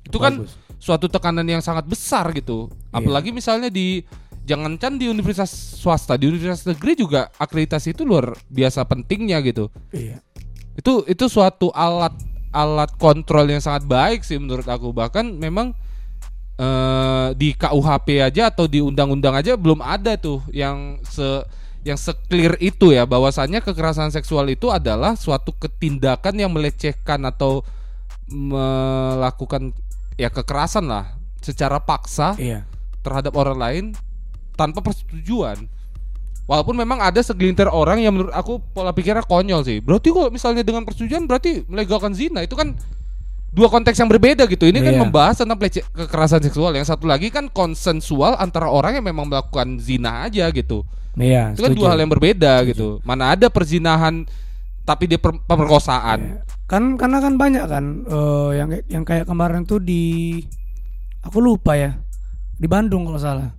Itu kan Bagus. suatu tekanan yang sangat besar gitu. Iya. Apalagi misalnya di jangankan di universitas swasta, di universitas negeri juga akreditasi itu luar biasa pentingnya gitu. Iya. Itu itu suatu alat alat kontrol yang sangat baik sih menurut aku. Bahkan memang eh, di KUHP aja atau di undang-undang aja belum ada tuh yang se yang seclear itu ya bahwasannya kekerasan seksual itu adalah suatu ketindakan yang melecehkan atau melakukan ya kekerasan lah secara paksa Iya. terhadap orang lain tanpa persetujuan. Walaupun memang ada segelintir orang yang menurut aku pola pikirnya konyol sih. Berarti kalau misalnya dengan persetujuan berarti melegalkan zina itu kan dua konteks yang berbeda gitu. Ini kan Iya. membahas tentang pelece- kekerasan seksual. Yang satu lagi kan konsensual antara orang yang memang melakukan zina aja gitu. Iya. Itu kan setuju. dua hal yang berbeda gitu. Mana ada perzinahan tapi dia per- pemerkosaan. Iya. Kan karena kan banyak kan eh, yang yang kayak kemarin tuh di aku lupa ya di Bandung kalau salah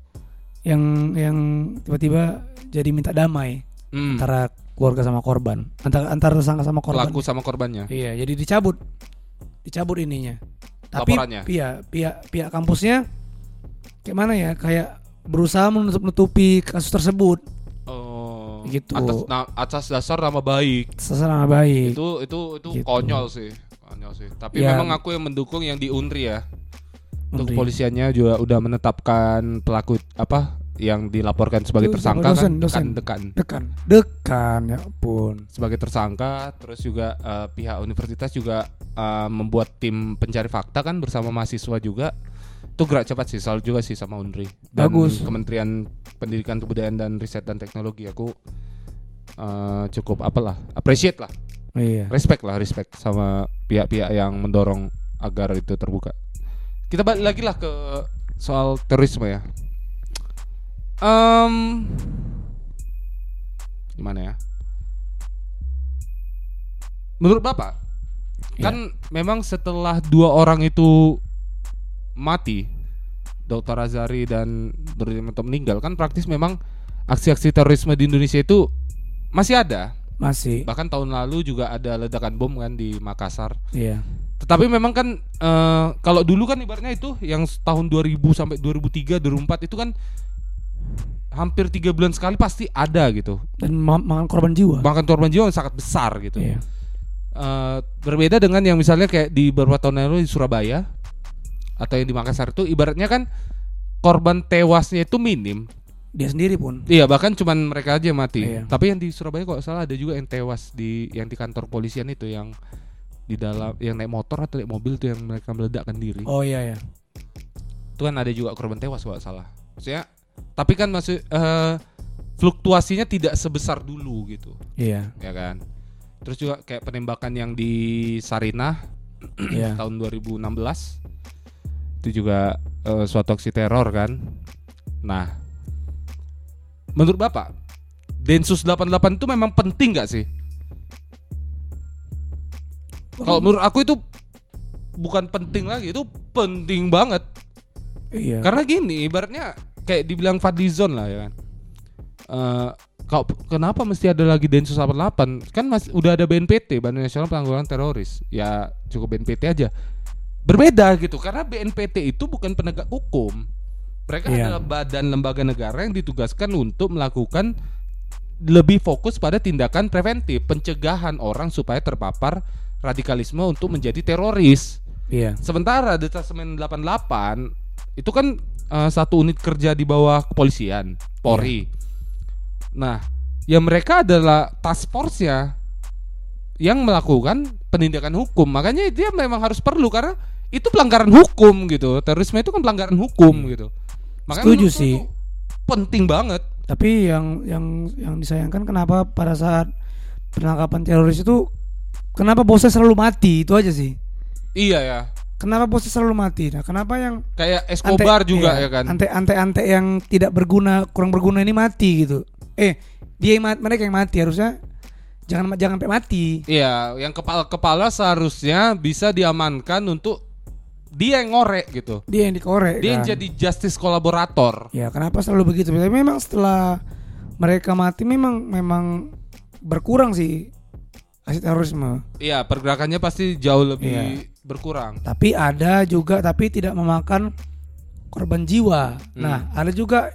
yang yang tiba-tiba jadi minta damai Hmm. antara keluarga sama korban antara antara tersangka sama korban Pelaku sama korbannya. iya jadi dicabut dicabut ininya tapi Laporannya. pihak pihak pihak kampusnya kayak mana ya kayak berusaha menutup nutupi kasus tersebut Oh. Gitu. Atas na- atas dasar nama baik. sesama baik itu itu itu Gitu. konyol sih konyol sih tapi Ya. memang aku yang mendukung yang di Unri ya untuk Unri. kepolisiannya juga udah menetapkan pelaku apa yang dilaporkan sebagai tersangka dosen, kan dosen. dekan dekan. Dekan. Dekan ya ampun. Sebagai tersangka terus juga eh, pihak universitas juga eh, membuat tim pencari fakta kan bersama mahasiswa juga. Itu gerak cepat sih selalu juga sih sama Unri dan Bagus. Kementerian Pendidikan Kebudayaan dan Riset dan Teknologi. Aku eh, cukup apalah appreciate lah. Iya. Respect lah respect sama pihak-pihak yang mendorong agar itu terbuka. Kita balik lagi lah ke soal terorisme ya Em, gimana ya? Menurut bapak, Ya. kan memang setelah dua orang itu mati, Dr. Azari dan Nurdin Mentok meninggal, kan praktis memang aksi-aksi terorisme di Indonesia itu masih ada. Masih. Bahkan tahun lalu juga ada ledakan bom kan di Makassar. Iya. Tetapi memang kan eh, kalau dulu kan ibaratnya itu yang tahun 2000 sampai 2003 2004 itu kan hampir tiga bulan sekali pasti ada gitu. Dan ma- makan korban jiwa. Bahkan korban jiwa yang sangat besar gitu. Iya. Eh, berbeda dengan yang misalnya kayak di beberapa tahun lalu di Surabaya atau yang di Makassar itu ibaratnya kan korban tewasnya itu minim. Dia sendiri pun. Iya bahkan cuman mereka aja yang mati. Iya. Tapi yang di Surabaya kok salah ada juga yang tewas di yang di kantor polisian itu yang di dalam yang naik motor atau naik mobil tuh yang mereka meledakkan diri. Oh iya ya. Itu kan ada juga korban tewas kalau nggak salah. Maksudnya tapi kan masih eh, fluktuasinya tidak sebesar dulu gitu, Iya. ya kan. Terus juga kayak penembakan yang di Sarinah Iya. tahun 2016 itu juga eh, suatu aksi teror kan. Nah, menurut Bapak Densus 88 itu memang penting nggak sih? Kalau menurut aku itu bukan penting lagi, itu penting banget. Iya. Karena gini, ibaratnya kayak dibilang Fadlizon lah ya kan. Eh, kau kenapa mesti ada lagi Densus 88? Kan mas, udah ada BNPT, Badan Nasional Penanggulangan Teroris. Ya cukup BNPT aja. Berbeda gitu, karena BNPT itu bukan penegak hukum. Mereka Iya. adalah badan lembaga negara yang ditugaskan untuk melakukan lebih fokus pada tindakan preventif, pencegahan orang supaya terpapar radikalisme untuk menjadi teroris. Iya. Sementara Detasemen 88 itu kan eh, satu unit kerja di bawah kepolisian, Polri. Nah, ya mereka adalah task force-nya yang melakukan penindakan hukum. Makanya dia memang harus perlu karena itu pelanggaran hukum gitu. Terorisme itu kan pelanggaran hukum gitu. Makanya Setuju sih. Penting banget. Tapi yang yang yang disayangkan kenapa pada saat penangkapan teroris itu kenapa bosnya selalu mati itu aja sih. Iya ya. Kenapa bosnya selalu mati? Nah, kenapa yang Kayak Escobar ante- juga iya, ya kan. Ante ante ante yang tidak berguna, kurang berguna ini mati gitu. Eh, dia yang mati, mereka yang mati harusnya jangan jangan sampai mati. Iya, yang kepala-kepala seharusnya bisa diamankan untuk dia yang ngorek gitu. Dia yang dikorek. Dia yang kan. jadi justice kolaborator. Ya, kenapa selalu begitu? Tapi memang setelah mereka mati memang memang berkurang sih aksi terorisme. Iya, pergerakannya pasti jauh lebih Iya. Berkurang. Tapi ada juga tapi tidak memakan korban jiwa. Hmm. Nah, ada juga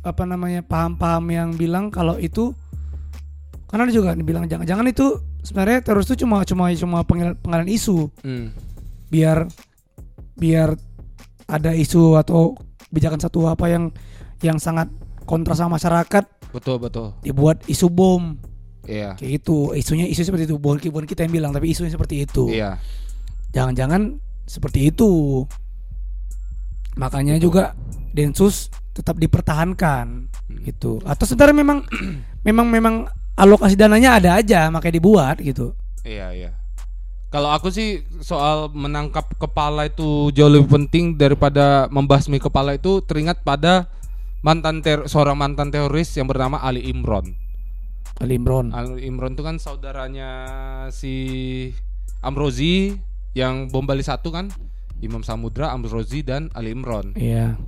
apa namanya paham-paham yang bilang kalau itu karena ada juga dibilang jangan-jangan itu sebenarnya teroris itu cuma cuma cuma pengalian, pengalian isu Hmm. biar biar ada isu atau kebijakan satu apa yang yang sangat kontra sama masyarakat Betul, betul. dibuat isu bom Iya. kayak gitu isunya isu seperti itu bukan bukan kita yang bilang tapi isunya seperti itu Iya. Jangan-jangan seperti itu makanya juga densus tetap dipertahankan Hmm. gitu atau sebenarnya memang memang memang alokasi dananya ada aja makanya dibuat gitu Iya, iya. Kalau aku sih soal menangkap kepala itu jauh lebih penting daripada membasmi kepala itu teringat pada mantan ter seorang mantan teroris yang bernama Ali Imron. Ali Imron Ali Imron itu kan saudaranya si Amrozi yang bom Bali satu kan Imam Samudra, Amrozi dan Ali Imron. iya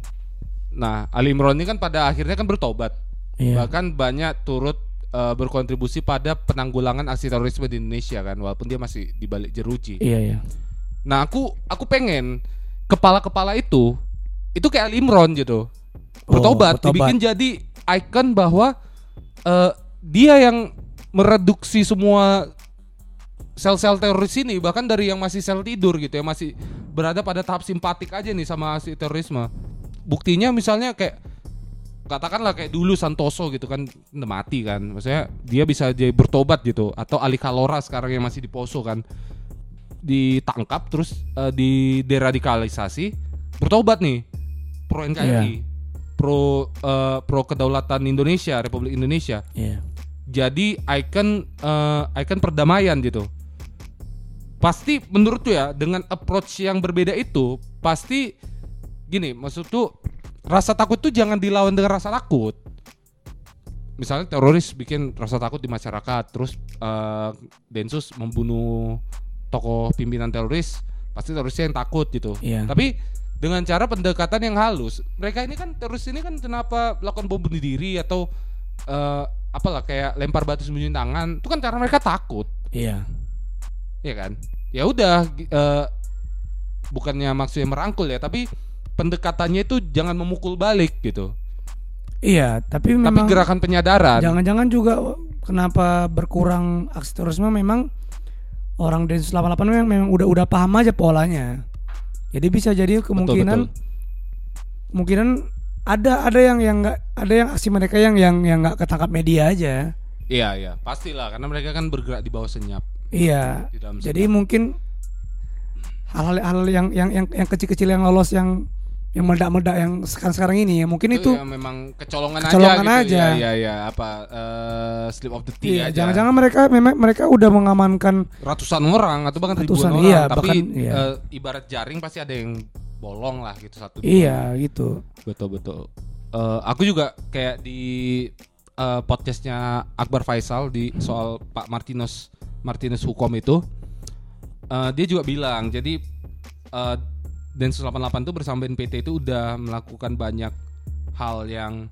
Nah, Ali Imron ini kan pada akhirnya kan bertobat. iya Bahkan banyak turut eh, berkontribusi pada penanggulangan aksi terorisme di Indonesia kan walaupun dia masih di balik jeruji. iya iya Nah, aku aku pengen kepala-kepala itu itu kayak Ali Imron gitu. Bertobat, Oh, bertobat. dibikin jadi ikon bahwa eh, dia yang mereduksi semua sel-sel teroris ini bahkan dari yang masih sel tidur gitu ya masih berada pada tahap simpatik aja nih sama aksi terorisme. Buktinya misalnya kayak katakanlah kayak dulu Santoso gitu kan udah mati kan. Maksudnya dia bisa jadi bertobat gitu atau Ali Kalora sekarang yang masih di Poso kan ditangkap terus eh, di deradikalisasi bertobat nih pro NKRI pro eh, pro kedaulatan Indonesia Republik Indonesia iya jadi icon eh, icon perdamaian gitu pasti menurut tuh ya dengan approach yang berbeda itu pasti gini maksud tuh rasa takut tuh jangan dilawan dengan rasa takut. Misalnya teroris bikin rasa takut di masyarakat, terus eh, Densus membunuh tokoh pimpinan teroris, pasti terorisnya yang takut gitu. Iya. Tapi dengan cara pendekatan yang halus, mereka ini kan teroris ini kan kenapa melakukan bom bunuh diri atau eh, apalah kayak lempar batu sembunyi tangan, itu kan karena mereka takut, Iya. Ya kan? Ya udah, eh, bukannya maksudnya merangkul ya, tapi pendekatannya itu jangan memukul balik gitu. Iya, tapi Tapi memang gerakan penyadaran. jangan-jangan juga kenapa berkurang aksi terorisme memang orang Densus 88 memang, memang udah udah paham aja polanya. Jadi bisa jadi kemungkinan betul. kemungkinan ada ada yang yang nggak ada yang aksi mereka yang yang yang nggak ketangkap media aja. Iya, iya, pastilah karena mereka kan bergerak di bawah senyap. Iya. Jadi mungkin hal-hal hal yang yang yang yang kecil-kecil yang lolos yang yang meledak-meledak yang sekarang-sekarang ini ya mungkin itu ya memang kecolongan, Kecolongan aja gitu. aja. Ya, iya, iya, apa eh, slip of the tea iya, aja. jangan-jangan mereka memang mereka udah mengamankan ratusan orang atau bahkan Ratusan, ribuan iya, orang, tapi bahkan, iya. eh, ibarat jaring pasti ada yang bolong lah gitu satu. dua. iya gitu. Betul betul. Eh, aku juga kayak di eh, podcastnya Akbar Faisal di soal Pak Martinus Martinus hukum itu, eh, dia juga bilang jadi eh, Densus 88 itu bersama BNPT itu udah melakukan banyak hal yang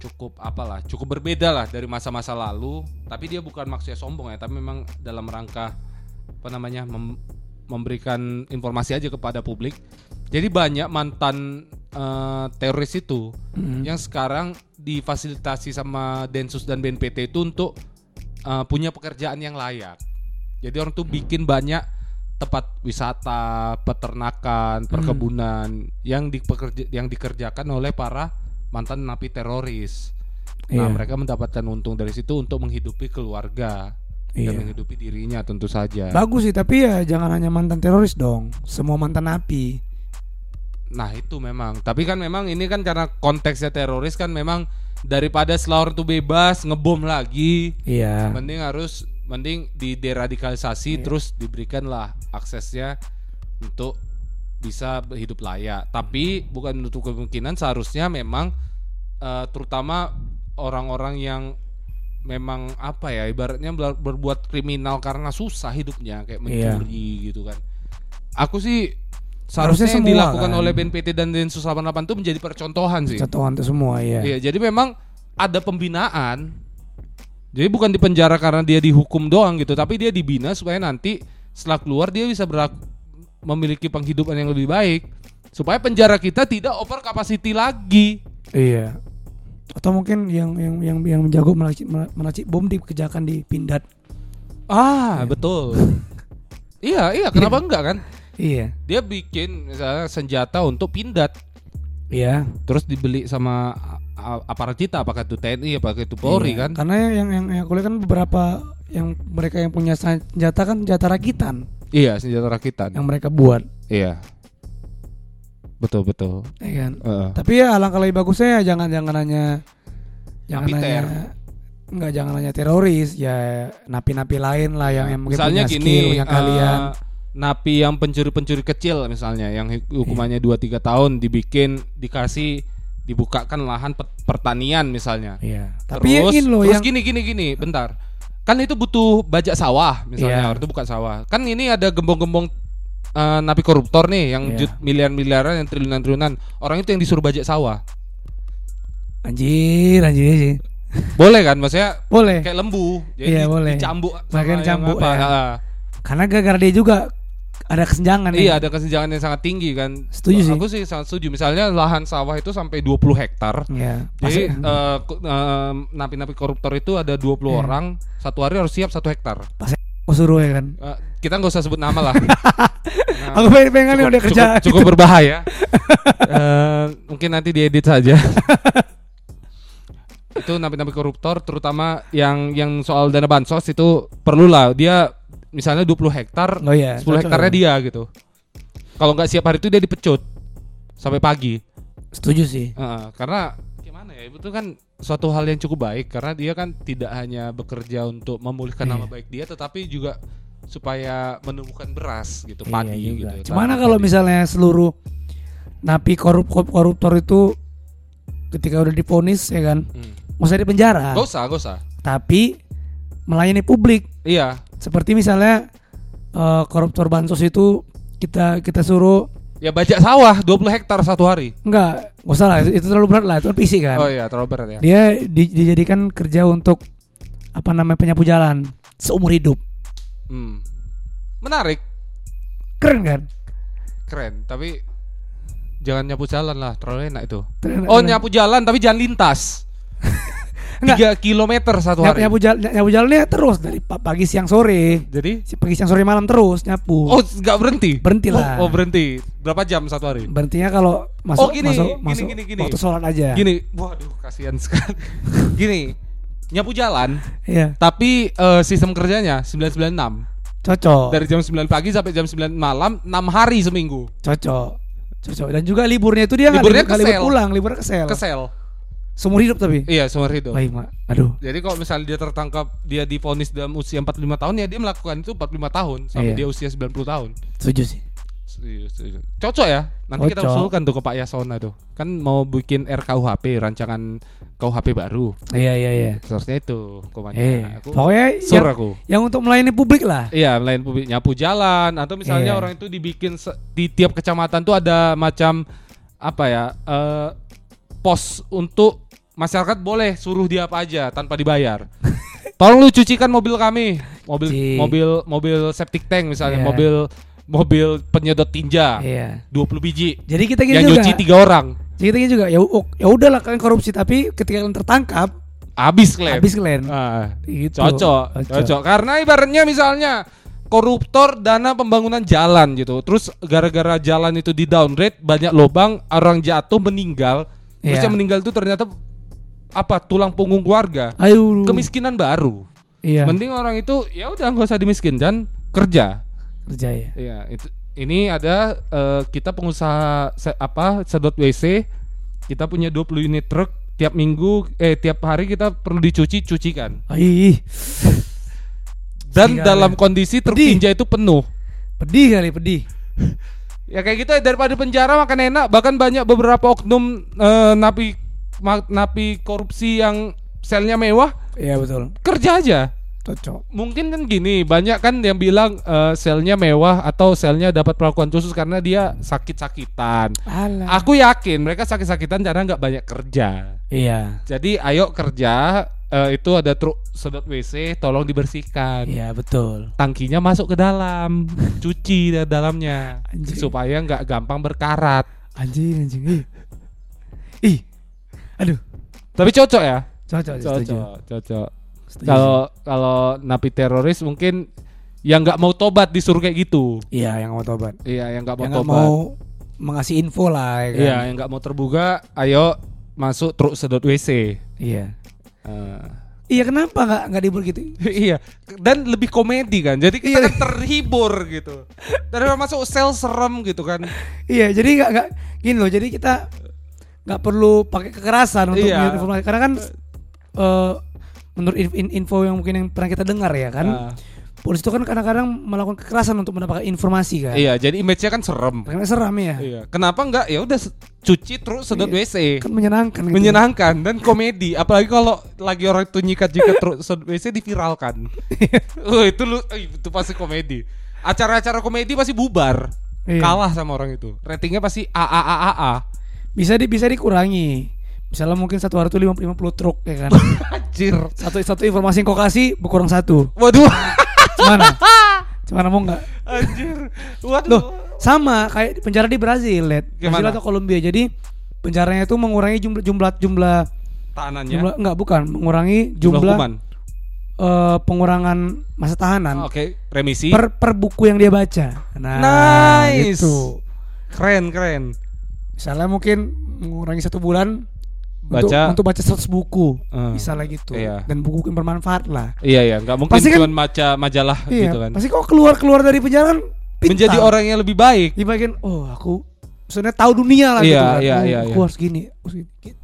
cukup apalah cukup berbeda lah dari masa-masa lalu tapi dia bukan maksudnya sombong ya tapi memang dalam rangka apa namanya mem- memberikan informasi aja kepada publik jadi banyak mantan eh, teroris itu Mm. yang sekarang difasilitasi sama Densus dan BNPT itu untuk eh, punya pekerjaan yang layak. Jadi orang tuh bikin banyak tempat wisata, peternakan, perkebunan yang dipekerja yang dikerjakan oleh para mantan napi teroris. Nah, Iya. mereka mendapatkan untung dari situ untuk menghidupi keluarga Iya. dan menghidupi dirinya tentu saja. Bagus sih, tapi ya jangan hanya mantan teroris dong. Semua mantan napi. Nah itu memang, tapi kan memang ini kan karena konteksnya teroris kan memang daripada orang itu bebas ngebom lagi, Iya. mending harus mending di deradikalisasi terus diberikanlah aksesnya untuk bisa hidup layak. Tapi bukan menutup kemungkinan seharusnya memang eh, terutama orang-orang yang memang apa ya ibaratnya ber- berbuat kriminal karena susah hidupnya kayak Iya. mencuri gitu kan. Aku sih seharusnya yang semua, dilakukan kan? oleh BNPT dan Densus 88 itu menjadi percontohan sih. Contohan tuh semua ya. Iya, jadi memang ada pembinaan. Jadi bukan dipenjara karena dia dihukum doang gitu, tapi dia dibina supaya nanti setelah keluar dia bisa berak memiliki penghidupan yang lebih baik. Supaya penjara kita tidak over capacity lagi. Iya. Atau mungkin yang yang yang yang menjago meracik, meracik bom dikerjakan di Pindad. Ah, betul. iya, iya, kenapa enggak kan? Iya. Dia bikin misalnya senjata untuk pindad, Iya. terus dibeli sama aparat kita, apakah itu TNI, apakah itu Polri Iya. kan? Karena yang yang yang aku lihat kan beberapa yang mereka yang punya senjata kan senjata rakitan Iya, senjata rakitan. yang mereka buat, Iya. Betul, betul. ya kan. Heeh. Tapi ya alangkah lebih bagusnya ya jangan jangan hanya jangan hanya nggak jangan hanya teroris ya napi-napi lain lah yang, yang mungkin misalnya punya gini skill punya eh, kalian napi yang pencuri-pencuri kecil misalnya yang hu- hukumannya 2 3 tahun dibikin dikasih dibukakan lahan pe- pertanian misalnya. Iya. Tapi yang terus ini loh terus yang gini gini gini bentar. Kan itu butuh bajak sawah misalnya Iya. orang itu buka sawah. Kan ini ada gembong-gembong eh, napi koruptor nih yang Iya. jut miliar-miliaran yang triliunan-triliunan. Orang itu yang disuruh bajak sawah. Anjir anjir sih boleh kan? Maksudnya boleh. kayak lembu. Jadi Iya, di- boleh. dicambuk yang dicambuk, apa, ya. karena gara-gara dia juga ada kesenjangan Iya ya. ada kesenjangan yang sangat tinggi kan. Setuju sih. Aku sih sangat setuju. Misalnya lahan sawah itu sampai 20 hektar. ya Jadi pasti- ku- eh, napi-napi koruptor itu ada 20 Iya. orang, satu hari harus siap satu hektar. aku suruh ya kan Eh, kita nggak usah sebut nama lah. Nah, aku pengen pengen kali udah kerja cukup, cukup berbahaya. Eh, mungkin nanti diedit saja. itu napi-napi koruptor, terutama yang yang soal dana bansos itu perlulah dia misalnya 20 hektar, oh iya 10 cocok. hektarnya dia gitu. Kalau nggak siap hari itu dia dipecut sampai pagi. setuju sih Heeh, karena gimana ya itu kan suatu hal yang cukup baik karena dia kan tidak hanya bekerja untuk memulihkan nama Iya. baik dia tetapi juga supaya menumbuhkan beras gitu Iya padi juga. gitu. Gimana tanam kalau padi. misalnya seluruh napi korup korup- koruptor itu ketika udah diponis ya kan, Hmm. usah di penjara, Gak usah, gak usah. tapi melayani publik. Iya. Seperti misalnya eh, koruptor bansos itu kita kita suruh Ya bajak sawah 20 hektar satu hari. enggak, nggak usah lah, itu, terlalu berat lah, itu kan fisik kan. Oh iya, terlalu berat ya. Dia di- dijadikan kerja untuk apa namanya penyapu jalan seumur hidup. Hmm. Menarik, Keren kan? keren. Tapi jangan nyapu jalan lah, terlalu enak itu. Keren- Oh nyapu jalan tapi jangan lintas. Enggak. 3 kilometer satu hari. nyapu jalan nyapu jalannya terus dari pa- pagi siang sore. Jadi Si pagi siang sore malam terus nyapu. Oh nggak berhenti? Berhenti lah. Oh, oh, berhenti. Berapa jam satu hari? Berhentinya kalau masuk Oh, gini, masuk, gini, masuk gini, gini. waktu sholat aja. Gini, waduh kasihan sekali. Gini, nyapu jalan, Iya, tapi eh, sistem kerjanya 996 cocok. dari jam 9 pagi sampai jam 9 malam 6 hari seminggu. Cocok. Cocok. Dan juga liburnya itu dia Liburnya libur, nggak libur kesel. pulang, liburnya kesel. Kesel. Seumur hidup tapi. Iya, seumur hidup. Baik, Mak. Aduh. Jadi kalau misalnya dia tertangkap dia divonis dalam usia 45 tahun ya dia melakukan itu 45 tahun sampai Iya. dia usia 90 tahun. Setuju sih. Setuju. Cocok ya. Nanti kita Cocok. usulkan tuh ke Pak Yasona tuh. Kan mau bikin RKUHP, rancangan KUHP baru. Iya, iya, iya. Seharusnya itu komanya. Eh, Aku pokoknya sur yang, aku. yang untuk melayani publik lah. Iya, lain publik nyapu jalan atau misalnya Iya. orang itu dibikin di tiap kecamatan tuh ada macam apa ya? eh, pos untuk masyarakat boleh suruh dia apa aja tanpa dibayar. Tolong lu cucikan mobil kami. Mobil Cuci. mobil mobil septic tank misalnya, Iya. mobil mobil penyedot tinja. Iya. 20 biji. Jadi kita gini yang juga. nyuci tiga orang. Jadi kita gini juga. Ya, ya udahlah kalian korupsi tapi ketika kalian tertangkap Habis kalian. habis kalian. Ah, Gitu. cocok, cocok. Karena ibaratnya misalnya koruptor dana pembangunan jalan gitu. Terus gara-gara jalan itu di downgrade banyak lubang, orang jatuh meninggal. Terus Iya. yang meninggal itu ternyata apa? Tulang punggung keluarga. Ayo. Kemiskinan baru. Iya. Mending orang itu ya udah nggak usah dimiskinkan, kerja. Kerja ya. Iya, itu ini ada eh, kita pengusaha se- apa sedot WC. Kita punya 20 unit truk tiap minggu eh tiap hari kita perlu dicuci cucikan. Ih, Dan dalam kali. kondisi truk Pedih. itu penuh. pedih kali pedih. Ya kayak gitu ya daripada penjara makan enak. Bahkan banyak beberapa oknum eh, napi napi korupsi yang selnya mewah Iya betul. kerja aja. Cocok. Mungkin kan gini, banyak kan yang bilang eh, selnya mewah atau selnya dapat perlakuan khusus karena dia sakit-sakitan. Aku yakin mereka sakit-sakitan karena nggak banyak kerja. Iya. Jadi ayo kerja eh, itu ada truk sedot WC tolong dibersihkan. Iya betul. Tangkinya masuk ke dalam, cuci di dalamnya Anjing. supaya nggak gampang berkarat. Anjing anjing. Ih. Ih. Aduh. Tapi cocok ya? Cocok. Setuju. Cocok, cocok. Kalau kalau napi teroris mungkin yang nggak mau tobat disuruh kayak gitu. Iya yang mau tobat. Iya, yang nggak mau Yang tobat. mau mengasih info lah ya kan. Iya, yang nggak mau terbuka, ayo masuk truk sedot WC. Iya. Eh, Iya kenapa nggak nggak dibur gitu? iya, dan lebih komedi kan. Jadi kita Iya. kan terhibur gitu. Daripada masuk sel serem gitu kan. Iya jadi nggak nggak gini loh. Jadi kita nggak perlu pakai kekerasan untuk Iya. informasi karena kan eh, menurut in- in- info yang mungkin yang pernah kita dengar ya kan Ah, polisi itu kan kadang-kadang melakukan kekerasan untuk mendapatkan informasi kan. iya, jadi image-nya kan serem. Karena seram ya. Iya. Kenapa nggak? Ya udah cuci truk sedot Iya. WC. Kan menyenangkan gitu. menyenangkan dan komedi apalagi kalau lagi orang itu nyikat-nyikat terus WC diviralkan oh, itu lu eh, itu pasti komedi acara-acara komedi pasti bubar Iya. kalah sama orang itu ratingnya pasti a a a a a Bisa di bisa dikurangi. Misalnya mungkin satu hari itu 50, 50 truk ya kan. anjir satu satu informasi yang kau kasih berkurang satu. waduh Gimana? Gimana mau nggak? anjir waduh Loh, sama kayak penjara di Brazil, Led. Brazil atau Kolombia. Jadi penjaranya itu mengurangi jumlah jumlah jumlah tahanannya jumlah enggak bukan, mengurangi jumlah jumlah, hukuman eh, pengurangan masa tahanan oke remisi per per buku yang dia baca. Nah, Nice. gitu. keren keren Misalnya mungkin mengurangi satu bulan Baca- untuk, untuk baca 100 buku. Eh, Misalnya gitu. iya. Dan buku yang bermanfaat lah. iya iya nggak mungkin Pasti kan- cuma baca majalah Iya, gitu kan pasti kok keluar keluar dari penjara kan pintar. menjadi orang yang lebih baik di bagian oh aku maksudnya tahu dunia lah Iya, gitu kan. iya, oh, iya, aku iya. harus gini, harus gini gitu.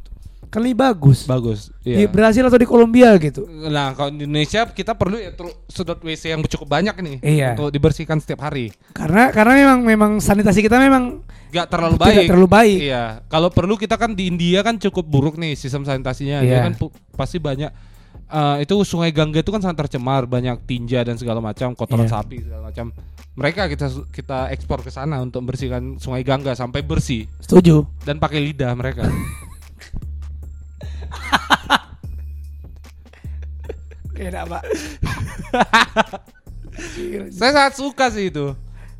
kan lebih bagus. Bagus. Di Iya. Brasil atau di Kolombia gitu. Nah, kalau di Indonesia kita perlu ya sudut WC yang cukup banyak nih Iya. untuk dibersihkan setiap hari. Karena karena memang memang sanitasi kita memang Gak terlalu Tidak baik. terlalu baik. Iya. Kalau perlu kita kan di India kan cukup buruk nih sistem sanitasinya. Dia Iya. kan pu- pasti banyak eh, itu Sungai Gangga itu kan sangat tercemar, banyak tinja dan segala macam, kotoran Iya. sapi segala macam. Mereka kita kita ekspor ke sana untuk membersihkan Sungai Gangga sampai bersih setuju. dan pakai lidah mereka. Enak, Pak. Saya sangat suka sih itu.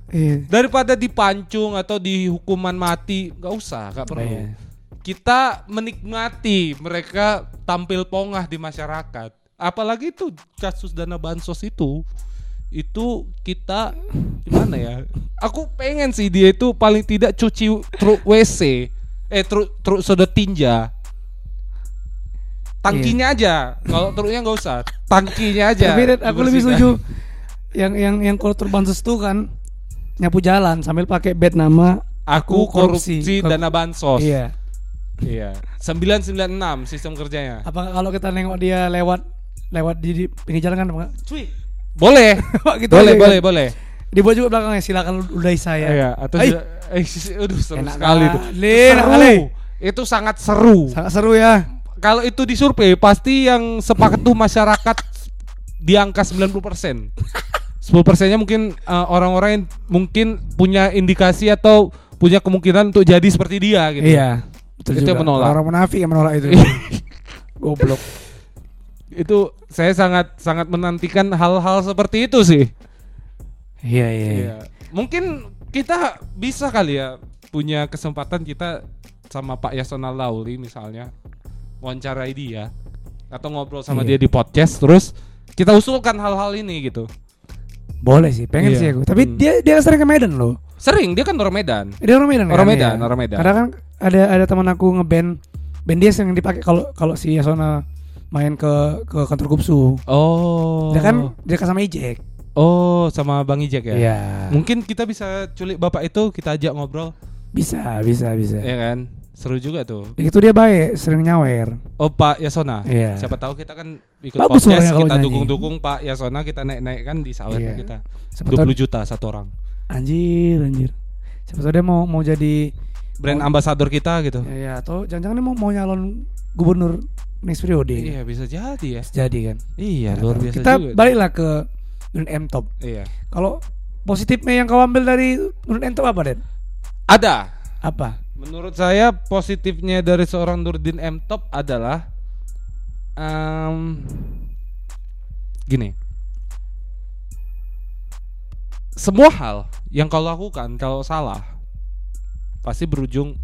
Iya. Daripada dipancung atau dihukuman mati, nggak usah, nggak perlu. Iya. Kita menikmati mereka tampil pongah di masyarakat. Apalagi itu kasus dana bansos itu, itu kita gimana ya? Aku pengen sih dia itu paling tidak cuci truk WC, eh truk truk tinja. Tangkinya aja, kalau truknya nggak usah, tangkinya aja. Tapi aku lebih setuju yang yang yang kalau terbansos tuh kan nyapu jalan sambil pakai bed nama Aku korupsi, Kor- dana bansos. Iya. Iya. 996 sistem kerjanya. Apa kalau kita nengok dia lewat lewat di, di pinggir jalan kan? Cuy. Boleh. Gitu boleh, aja kan? boleh, boleh. Dibuat juga belakangnya silakan udahi saya. Iya, atau eh, aduh seru Enak sekali kali. itu. Seru. kali. Itu sangat seru. Sangat seru ya. Kalau itu disurvei pasti yang sepakat tuh masyarakat di angka 90%. 10 persennya mungkin eh, orang-orang yang mungkin punya indikasi atau punya kemungkinan untuk jadi seperti dia gitu. Iya. Betul Itu juga. yang menolak. Orang munafik yang menolak itu. Goblok. Itu saya sangat sangat menantikan hal-hal seperti itu sih. Iya, iya. iya. Iya. Mungkin kita bisa kali ya punya kesempatan kita sama Pak Yasona Lauli misalnya wawancarai dia atau ngobrol sama Iya. dia di podcast terus kita usulkan hal-hal ini gitu. Boleh sih, pengen Iya. sih aku. Tapi Hmm. dia dia sering ke Medan loh. Sering dia kan orang Medan. Dia orang Medan Orang kan? Medan, Iya. orang Medan. Karena kan ada ada teman aku ngeband band dia yang dipakai kalau kalau si Yasona main ke ke kantor Gupsu. Oh. Dia kan dia kan sama Ijek. Oh, sama Bang Ijek ya. Iya. Mungkin kita bisa culik Bapak itu kita ajak ngobrol, Bisa, bisa, bisa. ya kan? Seru juga tuh. Itu dia baik, sering nyawer. Oh, Pak Yasona. Iya. Siapa tahu kita kan ikut Bagus podcast kita dukung-dukung Pak Yasona kita naik-naik kan di sawit Iya. kita. Siapa 20 tahu juta satu orang. anjir, anjir. Siapa tahu dia mau mau jadi Brand Oh. ambasador kita gitu. ya, ya atau jangan-jangan dia mau mau nyalon gubernur next periode. Iya, bisa jadi ya. Jadi kan. Iya, luar biasa Kita juga. baliklah ke Nurul M Top. Iya. Kalau positifnya yang kau ambil dari Nurul M Top apa, Den? Ada. Apa? Menurut saya positifnya dari seorang Nurdin M Top adalah em, gini. Semua hal yang kau lakukan kalau salah pasti berujung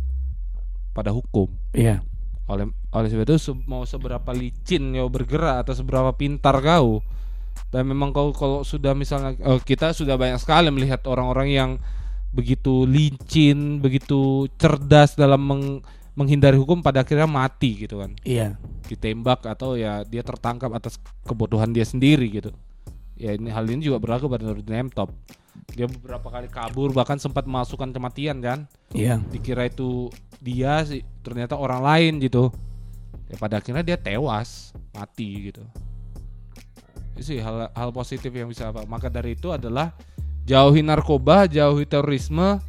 pada hukum. Iya. oleh oleh sebab itu mau seberapa licin kau bergerak atau seberapa pintar kau dan memang kau kalau sudah misalnya eh, kita sudah banyak sekali melihat orang-orang yang begitu licin begitu cerdas dalam meng- menghindari hukum pada akhirnya mati gitu kan. Iya. ditembak atau ya dia tertangkap atas kebodohan dia sendiri gitu. Ya ini hal ini juga berlaku pada Nurdin M Top. Dia beberapa kali kabur bahkan sempat memasukkan kematian kan. Iya. dikira itu dia sih ternyata orang lain gitu ya pada akhirnya dia tewas mati gitu. Itu sih hal hal positif yang bisa apa maka dari itu adalah jauhi narkoba jauhi terorisme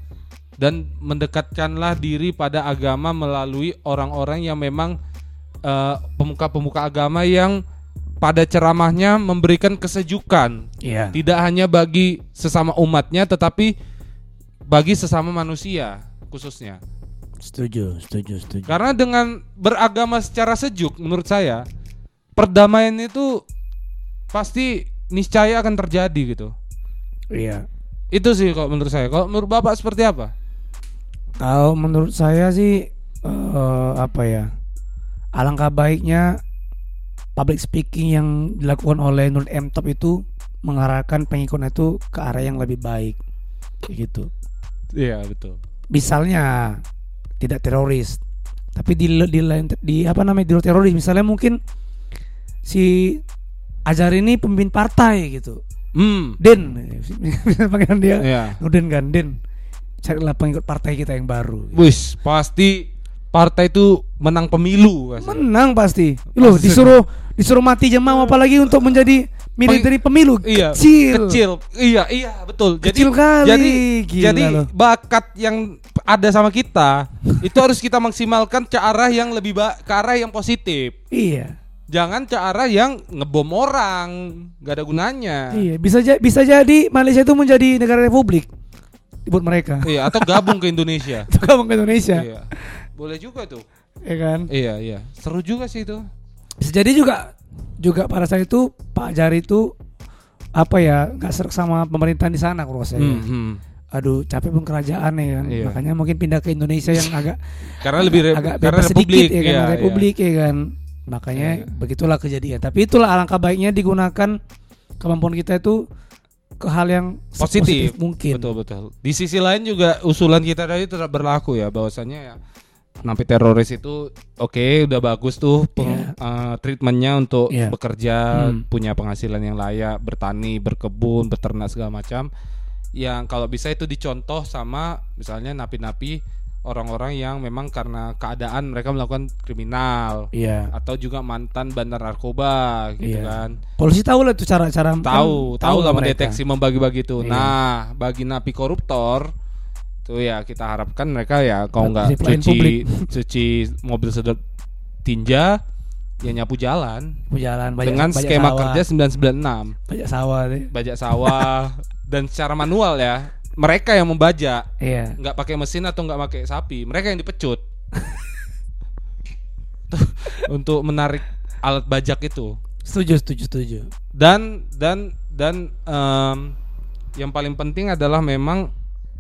dan mendekatkanlah diri pada agama melalui orang-orang yang memang eh, pemuka-pemuka agama yang pada ceramahnya memberikan kesejukan. Iya. tidak hanya bagi sesama umatnya tetapi bagi sesama manusia khususnya Setuju, setuju, setuju. karena dengan beragama secara sejuk menurut saya perdamaian itu pasti niscaya akan terjadi gitu Iya. itu sih kalau menurut saya kalau menurut bapak seperti apa Kalau menurut saya sih eh, apa ya? Alangkah baiknya public speaking yang dilakukan oleh Nur M Top itu mengarahkan pengikutnya itu ke arah yang lebih baik. Kayak gitu. iya betul Misalnya tidak teroris, tapi di di lain di apa namanya di luar teroris misalnya mungkin si Ajar ini pemimpin partai gitu. hmm Den, panggilan dia iya Nurdin kan Den. Carilah pengikut partai kita yang baru. Wis, pasti partai itu menang pemilu. Mas. Menang pasti. Loh, Pasti. disuruh disuruh mati jemaah apalagi untuk menjadi militer pemilu Iya, kecil. kecil. Iya, iya, betul. Jadi Kecil kali. jadi Gila jadi loh. bakat yang ada sama kita itu harus kita maksimalkan ke arah yang lebih ba- ke arah yang positif. Iya. Jangan ke arah yang ngebom orang, nggak ada gunanya. Iya, bisa ja- bisa jadi Malaysia itu menjadi negara republik buat mereka. Iya, atau gabung ke Indonesia. Itu kamu ke Indonesia, Iya. Boleh juga tuh. ya kan? Iya, iya. Seru juga sih itu. Bisa jadi juga juga pada saat itu Pak Jari itu apa ya nggak serak sama pemerintahan di sana kalau saya. Hmm, hmm. Aduh capek pun kerajaan ya kan. Iya. Makanya mungkin pindah ke Indonesia yang agak Karena lebih re- agak karena bebas republik sedikit ya kan iya, republik ya kan. Makanya Iya. begitulah kejadian. Tapi itulah alangkah baiknya digunakan kemampuan kita itu ke hal yang iya. Positif. mungkin. Betul betul. Di sisi lain juga usulan kita tadi tetap berlaku ya bahwasannya ya napi teroris itu oke udah bagus tuh peng- eh, treatmentnya untuk Iya. bekerja Hmm. punya penghasilan yang layak bertani berkebun beternak segala macam yang kalau bisa itu dicontoh sama misalnya napi-napi orang-orang yang memang karena keadaan mereka melakukan kriminal Iya. atau juga mantan bandar narkoba gitu Iya. kan Polisi tahu lah tuh cara-cara tahu kan tahu lah mereka. mendeteksi membagi-bagi itu. Iya. Nah, bagi napi koruptor tuh ya kita harapkan mereka ya kalau nggak cuci publik. cuci mobil sedot tinja ya nyapu jalan Jalan banyak dengan banyak skema sawah, kerja 996 banyak sawah deh. bajak sawah dan secara manual ya mereka yang membajak Iya. nggak pakai mesin atau nggak pakai sapi mereka yang dipecut Tuh, untuk menarik alat bajak itu Setuju, setuju, setuju. dan dan dan em, yang paling penting adalah memang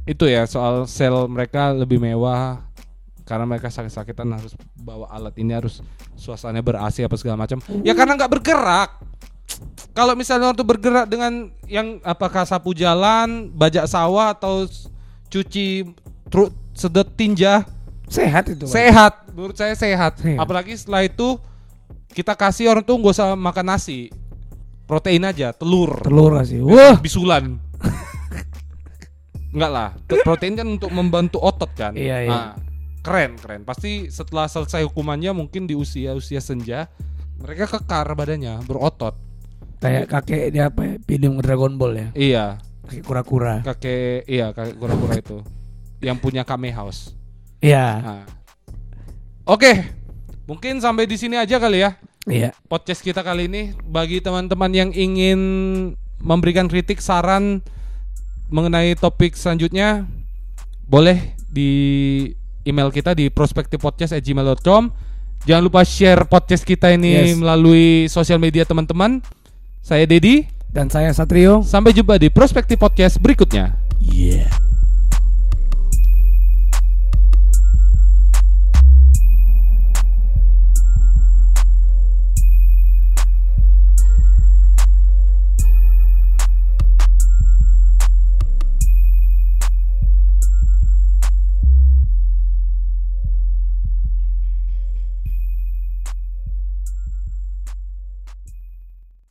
itu ya soal sel mereka lebih mewah karena mereka sakit-sakitan harus bawa alat ini harus suasananya ber AC apa segala macam ya karena nggak bergerak kalau misalnya waktu bergerak dengan yang apakah sapu jalan bajak sawah atau cuci truk sedot tinja Sehat itu. Sehat menurut saya sehat Iya. apalagi setelah itu kita kasih orang tuh nggak usah makan nasi protein aja telur Telur sih. Wah. bisulan. Enggak lah, te- protein kan untuk membantu otot kan. Iya, iya. Nah, keren, keren. Pasti setelah selesai hukumannya mungkin di usia-usia senja mereka kekar badannya, berotot. Kayak kakek dia apa ya? Film Dragon Ball ya. Iya, Kakek kura-kura. kakek iya, kakek kura-kura itu yang punya Kame House. Iya. Nah. Oke. Mungkin sampai di sini aja kali ya Iya. podcast kita kali ini bagi teman-teman yang ingin memberikan kritik saran mengenai topik selanjutnya boleh di email kita di prospektifpodcast@gmail.com jangan lupa share podcast kita ini Yes. melalui sosial media teman-teman saya Dedi Dan saya Satrio. sampai jumpa di prospektif podcast berikutnya Iya.